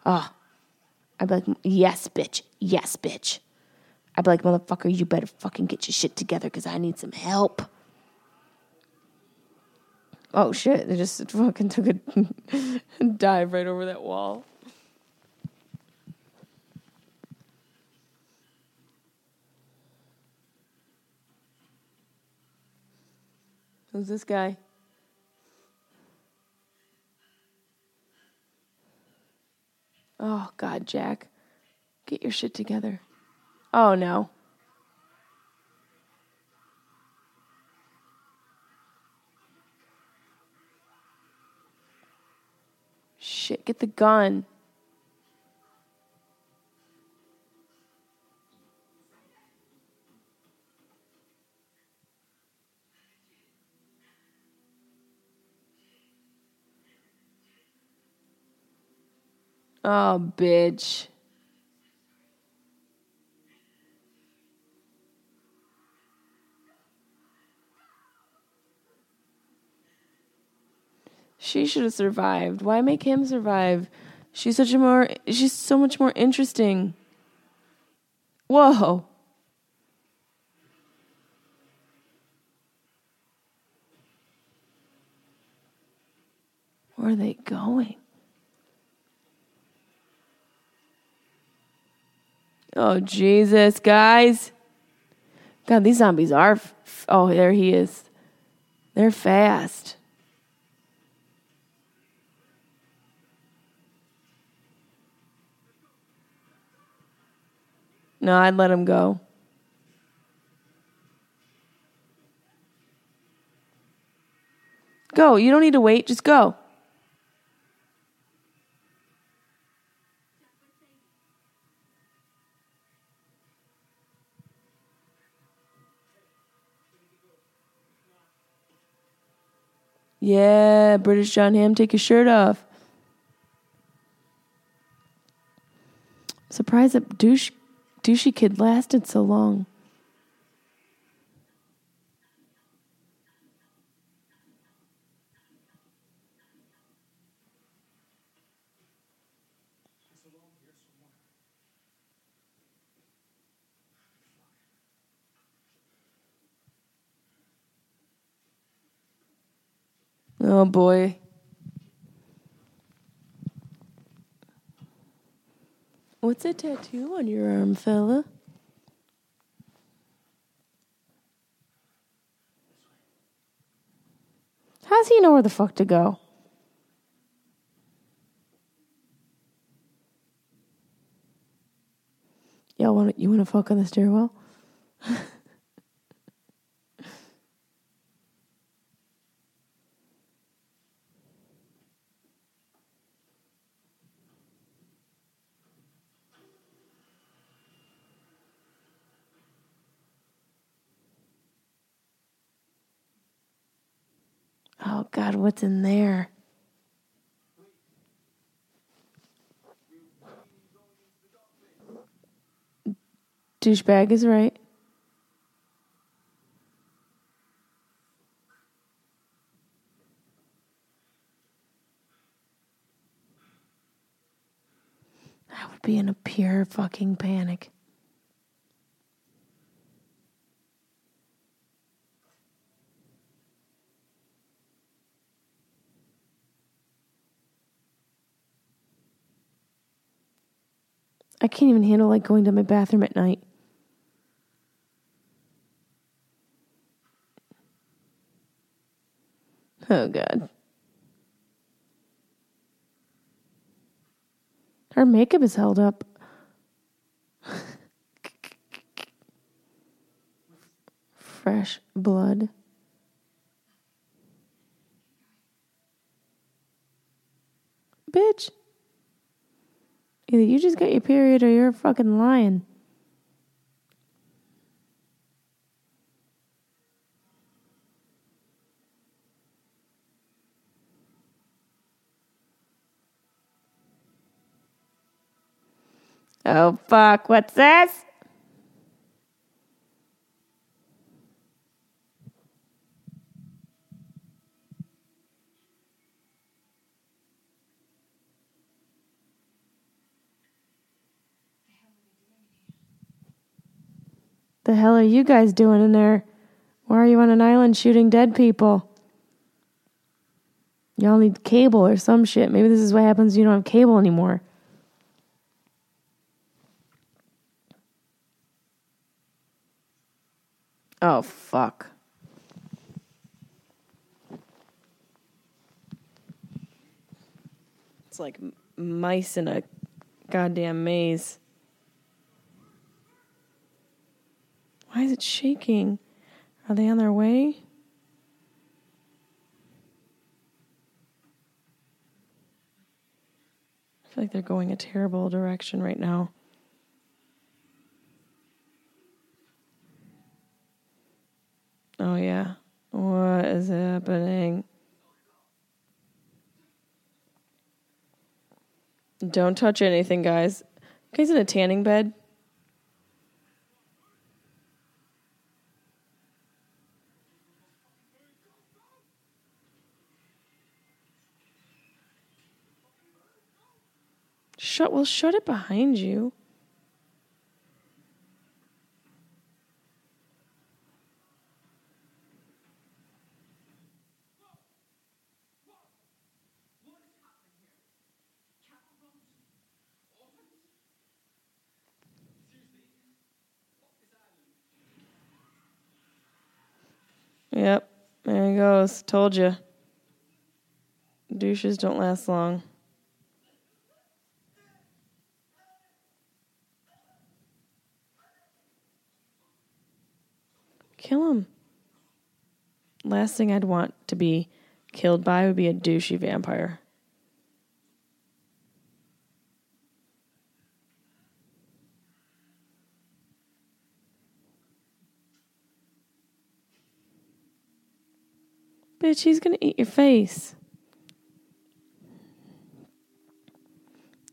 Oh. I'd be like, yes, bitch. Yes, bitch. I'd be like, motherfucker, you better fucking get your shit together because I need some help. Oh shit, they just fucking took a dive right over that wall. Who's this guy? Oh, God, Jack. Get your shit together. Oh, no. Shit, get the gun. Oh, bitch. She should have survived. Why make him survive? She's such a more she's so much more interesting. Whoa. Where are they going? Oh, Jesus, guys. God, these zombies are. F- oh, there he is. They're fast. No, I'd let him go. Go. You don't need to wait. Just go. Yeah, British Jon Hamm, take your shirt off. Surprise that douche, douchey kid lasted so long. Oh boy. What's a tattoo on your arm, fella? How's he know where the fuck to go? Y'all want you want to fuck on the stairwell? Oh God, what's in there? Douchebag is right. I would be in a pure fucking panic. I can't even handle like going to my bathroom at night. Oh god. Her makeup is held up. Fresh blood. Bitch. Either you just got your period or you're fucking lying. Oh fuck, what's this? The hell are you guys doing in there? Why are you on an island shooting dead people? Y'all need cable or some shit. Maybe this is what happens you don't have cable anymore. Oh, fuck. It's like mice in a goddamn maze. Why is it shaking? Are they on their way? I feel like they're going a terrible direction right now. Oh, yeah. What is happening? Don't touch anything, guys. Guys in a tanning bed. Shut well shut it behind you. Yep, there he goes. Told you. Douches don't last long. Kill him. Last thing I'd want to be killed by would be a douchey vampire. Bitch, he's gonna eat your face.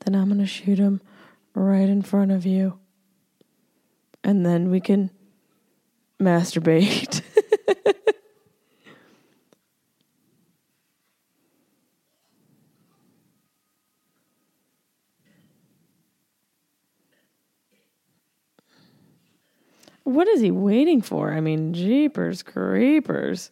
Then I'm gonna shoot him right in front of you. And then we can masturbate. what is he waiting for? I mean, jeepers creepers.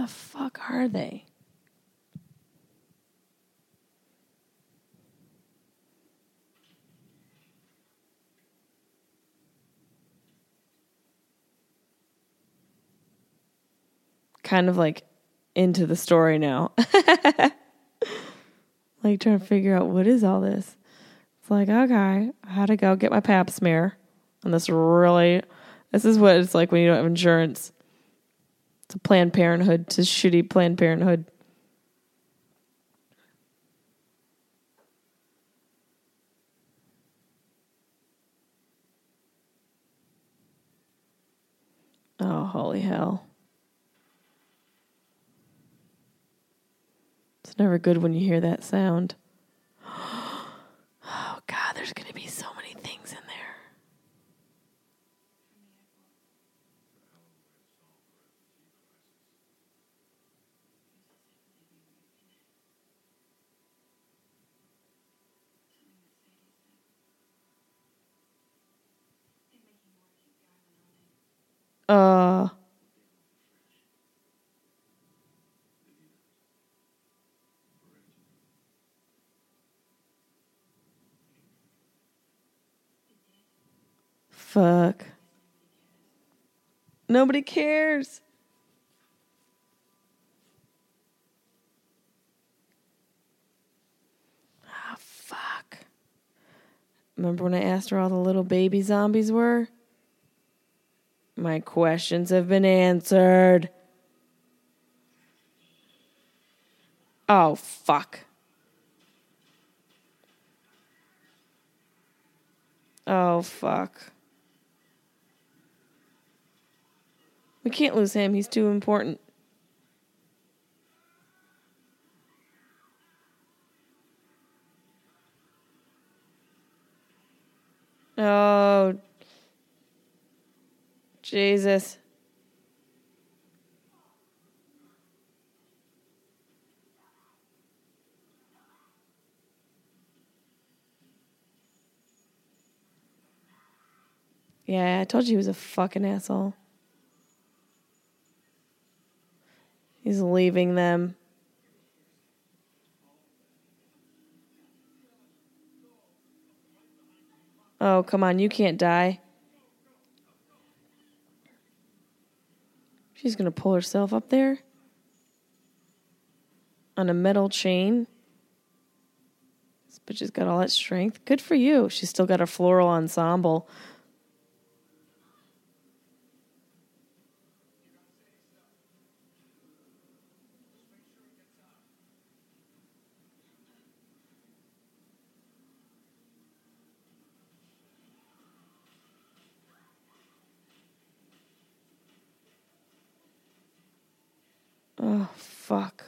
The fuck are they? Kind of like into the story now. like trying to figure out what is all this. It's like, okay, I had to go get my pap smear. And this really, this is what it's like when you don't have insurance. A Planned Parenthood. to shitty Planned Parenthood. Oh, holy hell. It's never good when you hear that sound. Oh, God, there's going to be so many things in there. Uh, fuck. Nobody cares. Ah, fuck. Remember when I asked her all the little baby zombies were? My questions have been answered. Oh, fuck. Oh, fuck. We can't lose him. He's too important. Oh, Jesus. Yeah, I told you he was a fucking asshole. He's leaving them. Oh, come on, you can't die. She's gonna pull herself up there on a metal chain. This bitch has got all that strength. Good for you. She's still got a floral ensemble. Oh, fuck.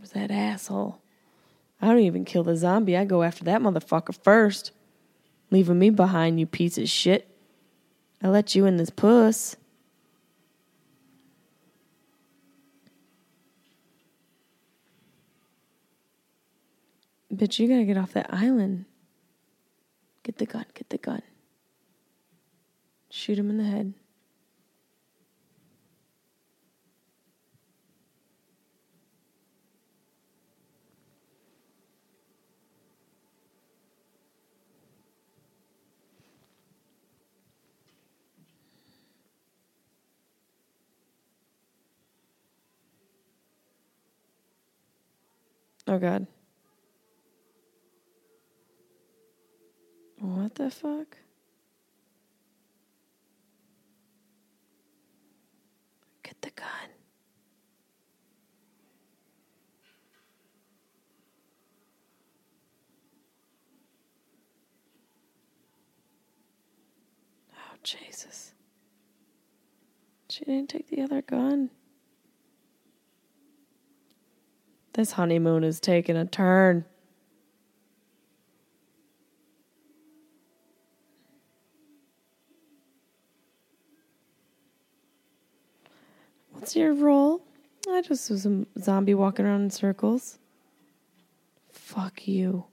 Was that asshole? I don't even kill the zombie. I go after that motherfucker first. Leaving me behind, you piece of shit. I let you in this puss. bitch, you gotta get off that island. Get the gun, get the gun. Shoot him in the head. Oh, God. What the fuck? Get the gun. Oh Jesus. She didn't take the other gun. This honeymoon is taking a turn. What's your role? I just was a zombie walking around in circles. Fuck you.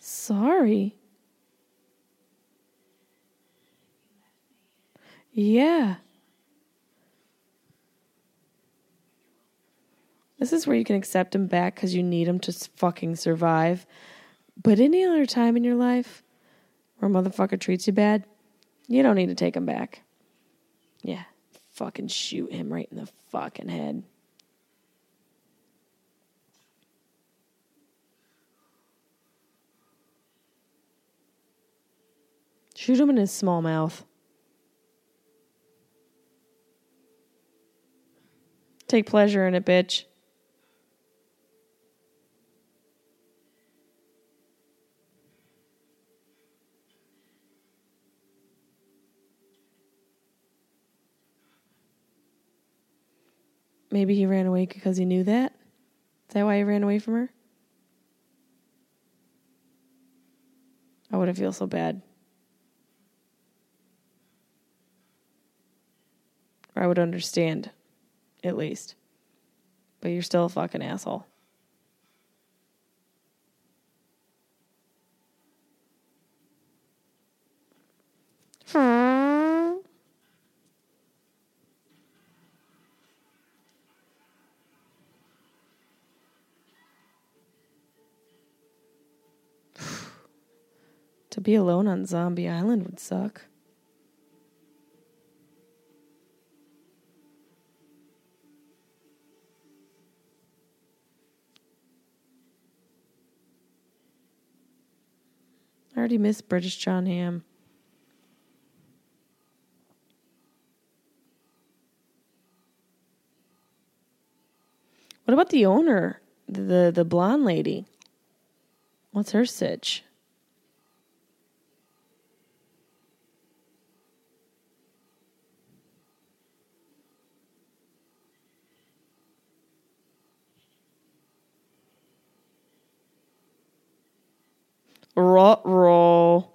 Sorry. Yeah. This is where you can accept him back because you need him to fucking survive. But any other time in your life where a motherfucker treats you bad, you don't need to take him back. Yeah. Fucking shoot him right in the fucking head. Shoot him in his small mouth. Take pleasure in it, bitch. Maybe he ran away because he knew that. Is that why he ran away from her? I wouldn't feel so bad. Or I would understand, at least. But you're still a fucking asshole. Be alone on Zombie Island would suck. I already miss British Jon Hamm. What about the owner, the the blonde lady? What's her sitch? Rut roll.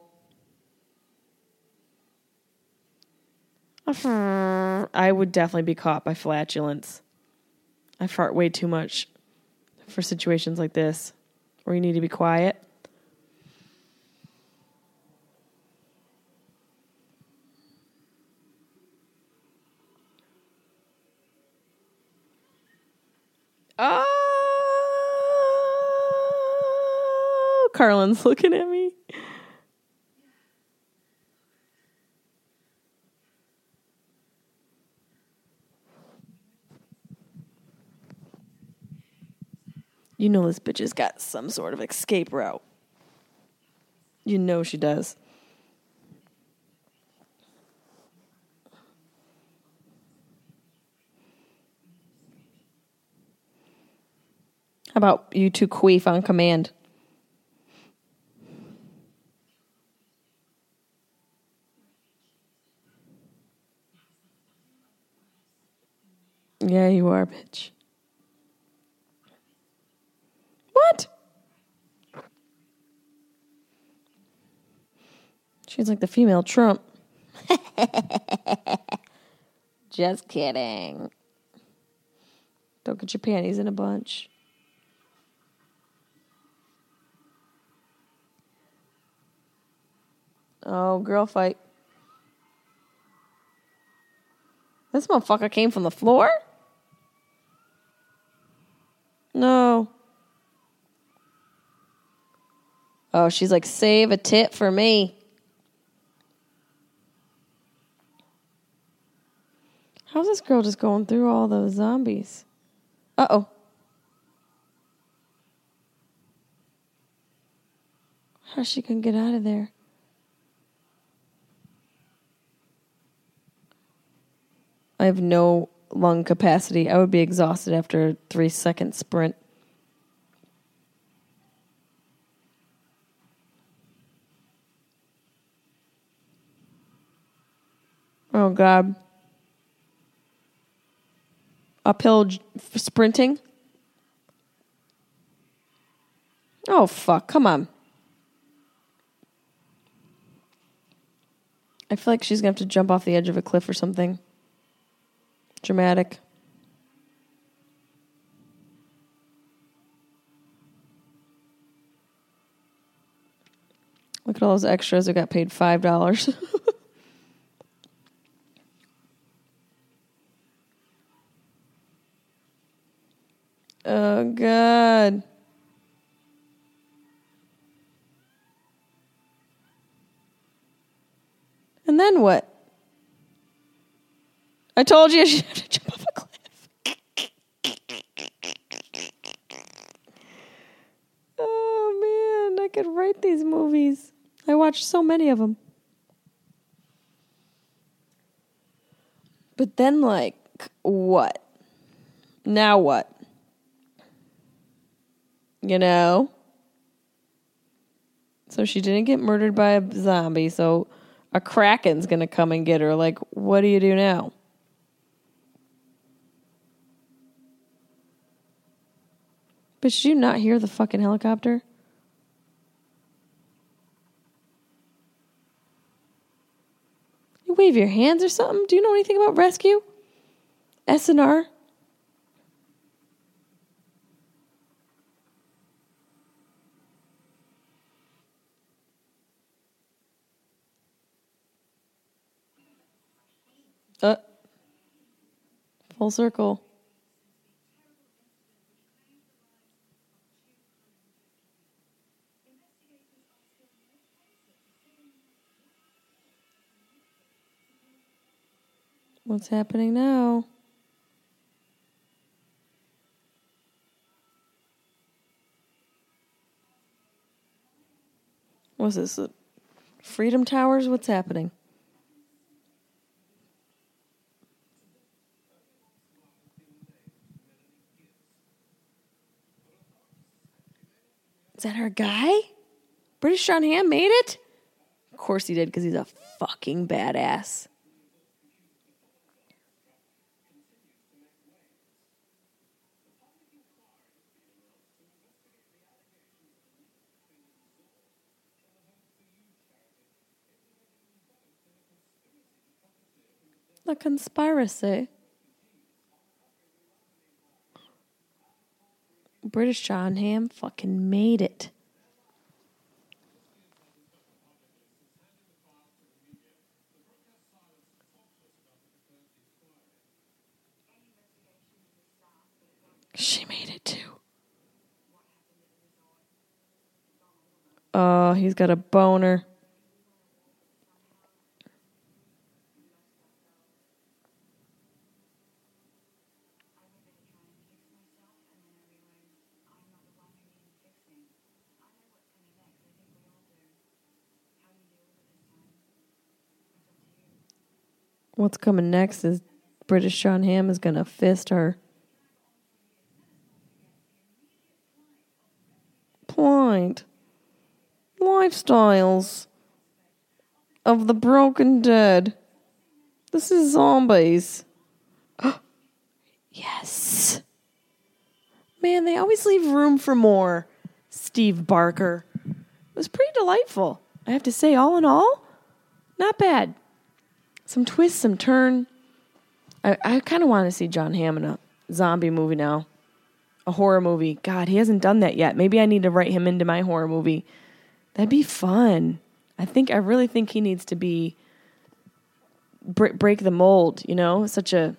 I would definitely be caught by flatulence. I fart way too much for situations like this where you need to be quiet. Oh, Carlin's looking at me. You know this bitch has got some sort of escape route. You know she does. How about you two queef on command? Yeah, you are, bitch. What? She's like the female Trump. Just kidding. Don't get your panties in a bunch. Oh, girl fight. This motherfucker came from the floor? No. Oh, she's like, save a tit for me. How's this girl just going through all those zombies? Uh oh. How's she gonna get out of there? I have no lung capacity. I would be exhausted after a three second sprint. Oh, God. Uphill j- sprinting? Oh, fuck. Come on. I feel like she's going to have to jump off the edge of a cliff or something. Dramatic. Look at all those extras who got paid $5. oh, God. And then what? I told you she'd have to jump off a cliff. oh man, I could write these movies. I watched so many of them. But then, like, what? Now what? You know? So she didn't get murdered by a zombie, so a kraken's gonna come and get her. Like, what do you do now? But did you not hear the fucking helicopter? You wave your hands or something? Do you know anything about rescue? SNR? Uh, full circle. What's happening now? What's this? uh, Freedom Towers? What's happening? Is that our guy? British Jon Hamm made it? Of course he did, because he's a fucking badass. The conspiracy. British Jon Hamm fucking made it. She made it too. Oh, he's got a boner. What's coming next is British Jon Hamm is going to fist her. Point. Lifestyles of the broken dead. This is zombies. yes. Man, they always leave room for more. Steve Barker. It was pretty delightful. I have to say, all in all, not bad some twists, some turn. I, I kind of want to see Jon Hamm in a zombie movie now, a horror movie. God, he hasn't done that yet. Maybe I need to write him into my horror movie. That'd be fun. I think I really think he needs to be break, break the mold. You know, such a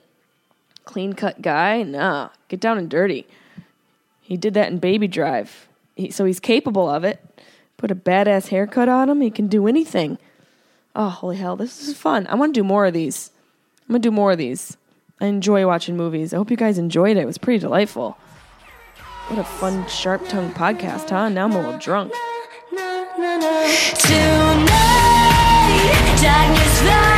clean cut guy. Nah, get down and dirty. He did that in Baby Driver, he, so he's capable of it. Put a badass haircut on him. He can do anything oh, holy hell, this is fun. I want to do more of these. I'm going to do more of these. I enjoy watching movies. I hope you guys enjoyed it. It was pretty delightful. What a fun, sharp tongued podcast, huh? Now I'm a little drunk. Tonight, darkness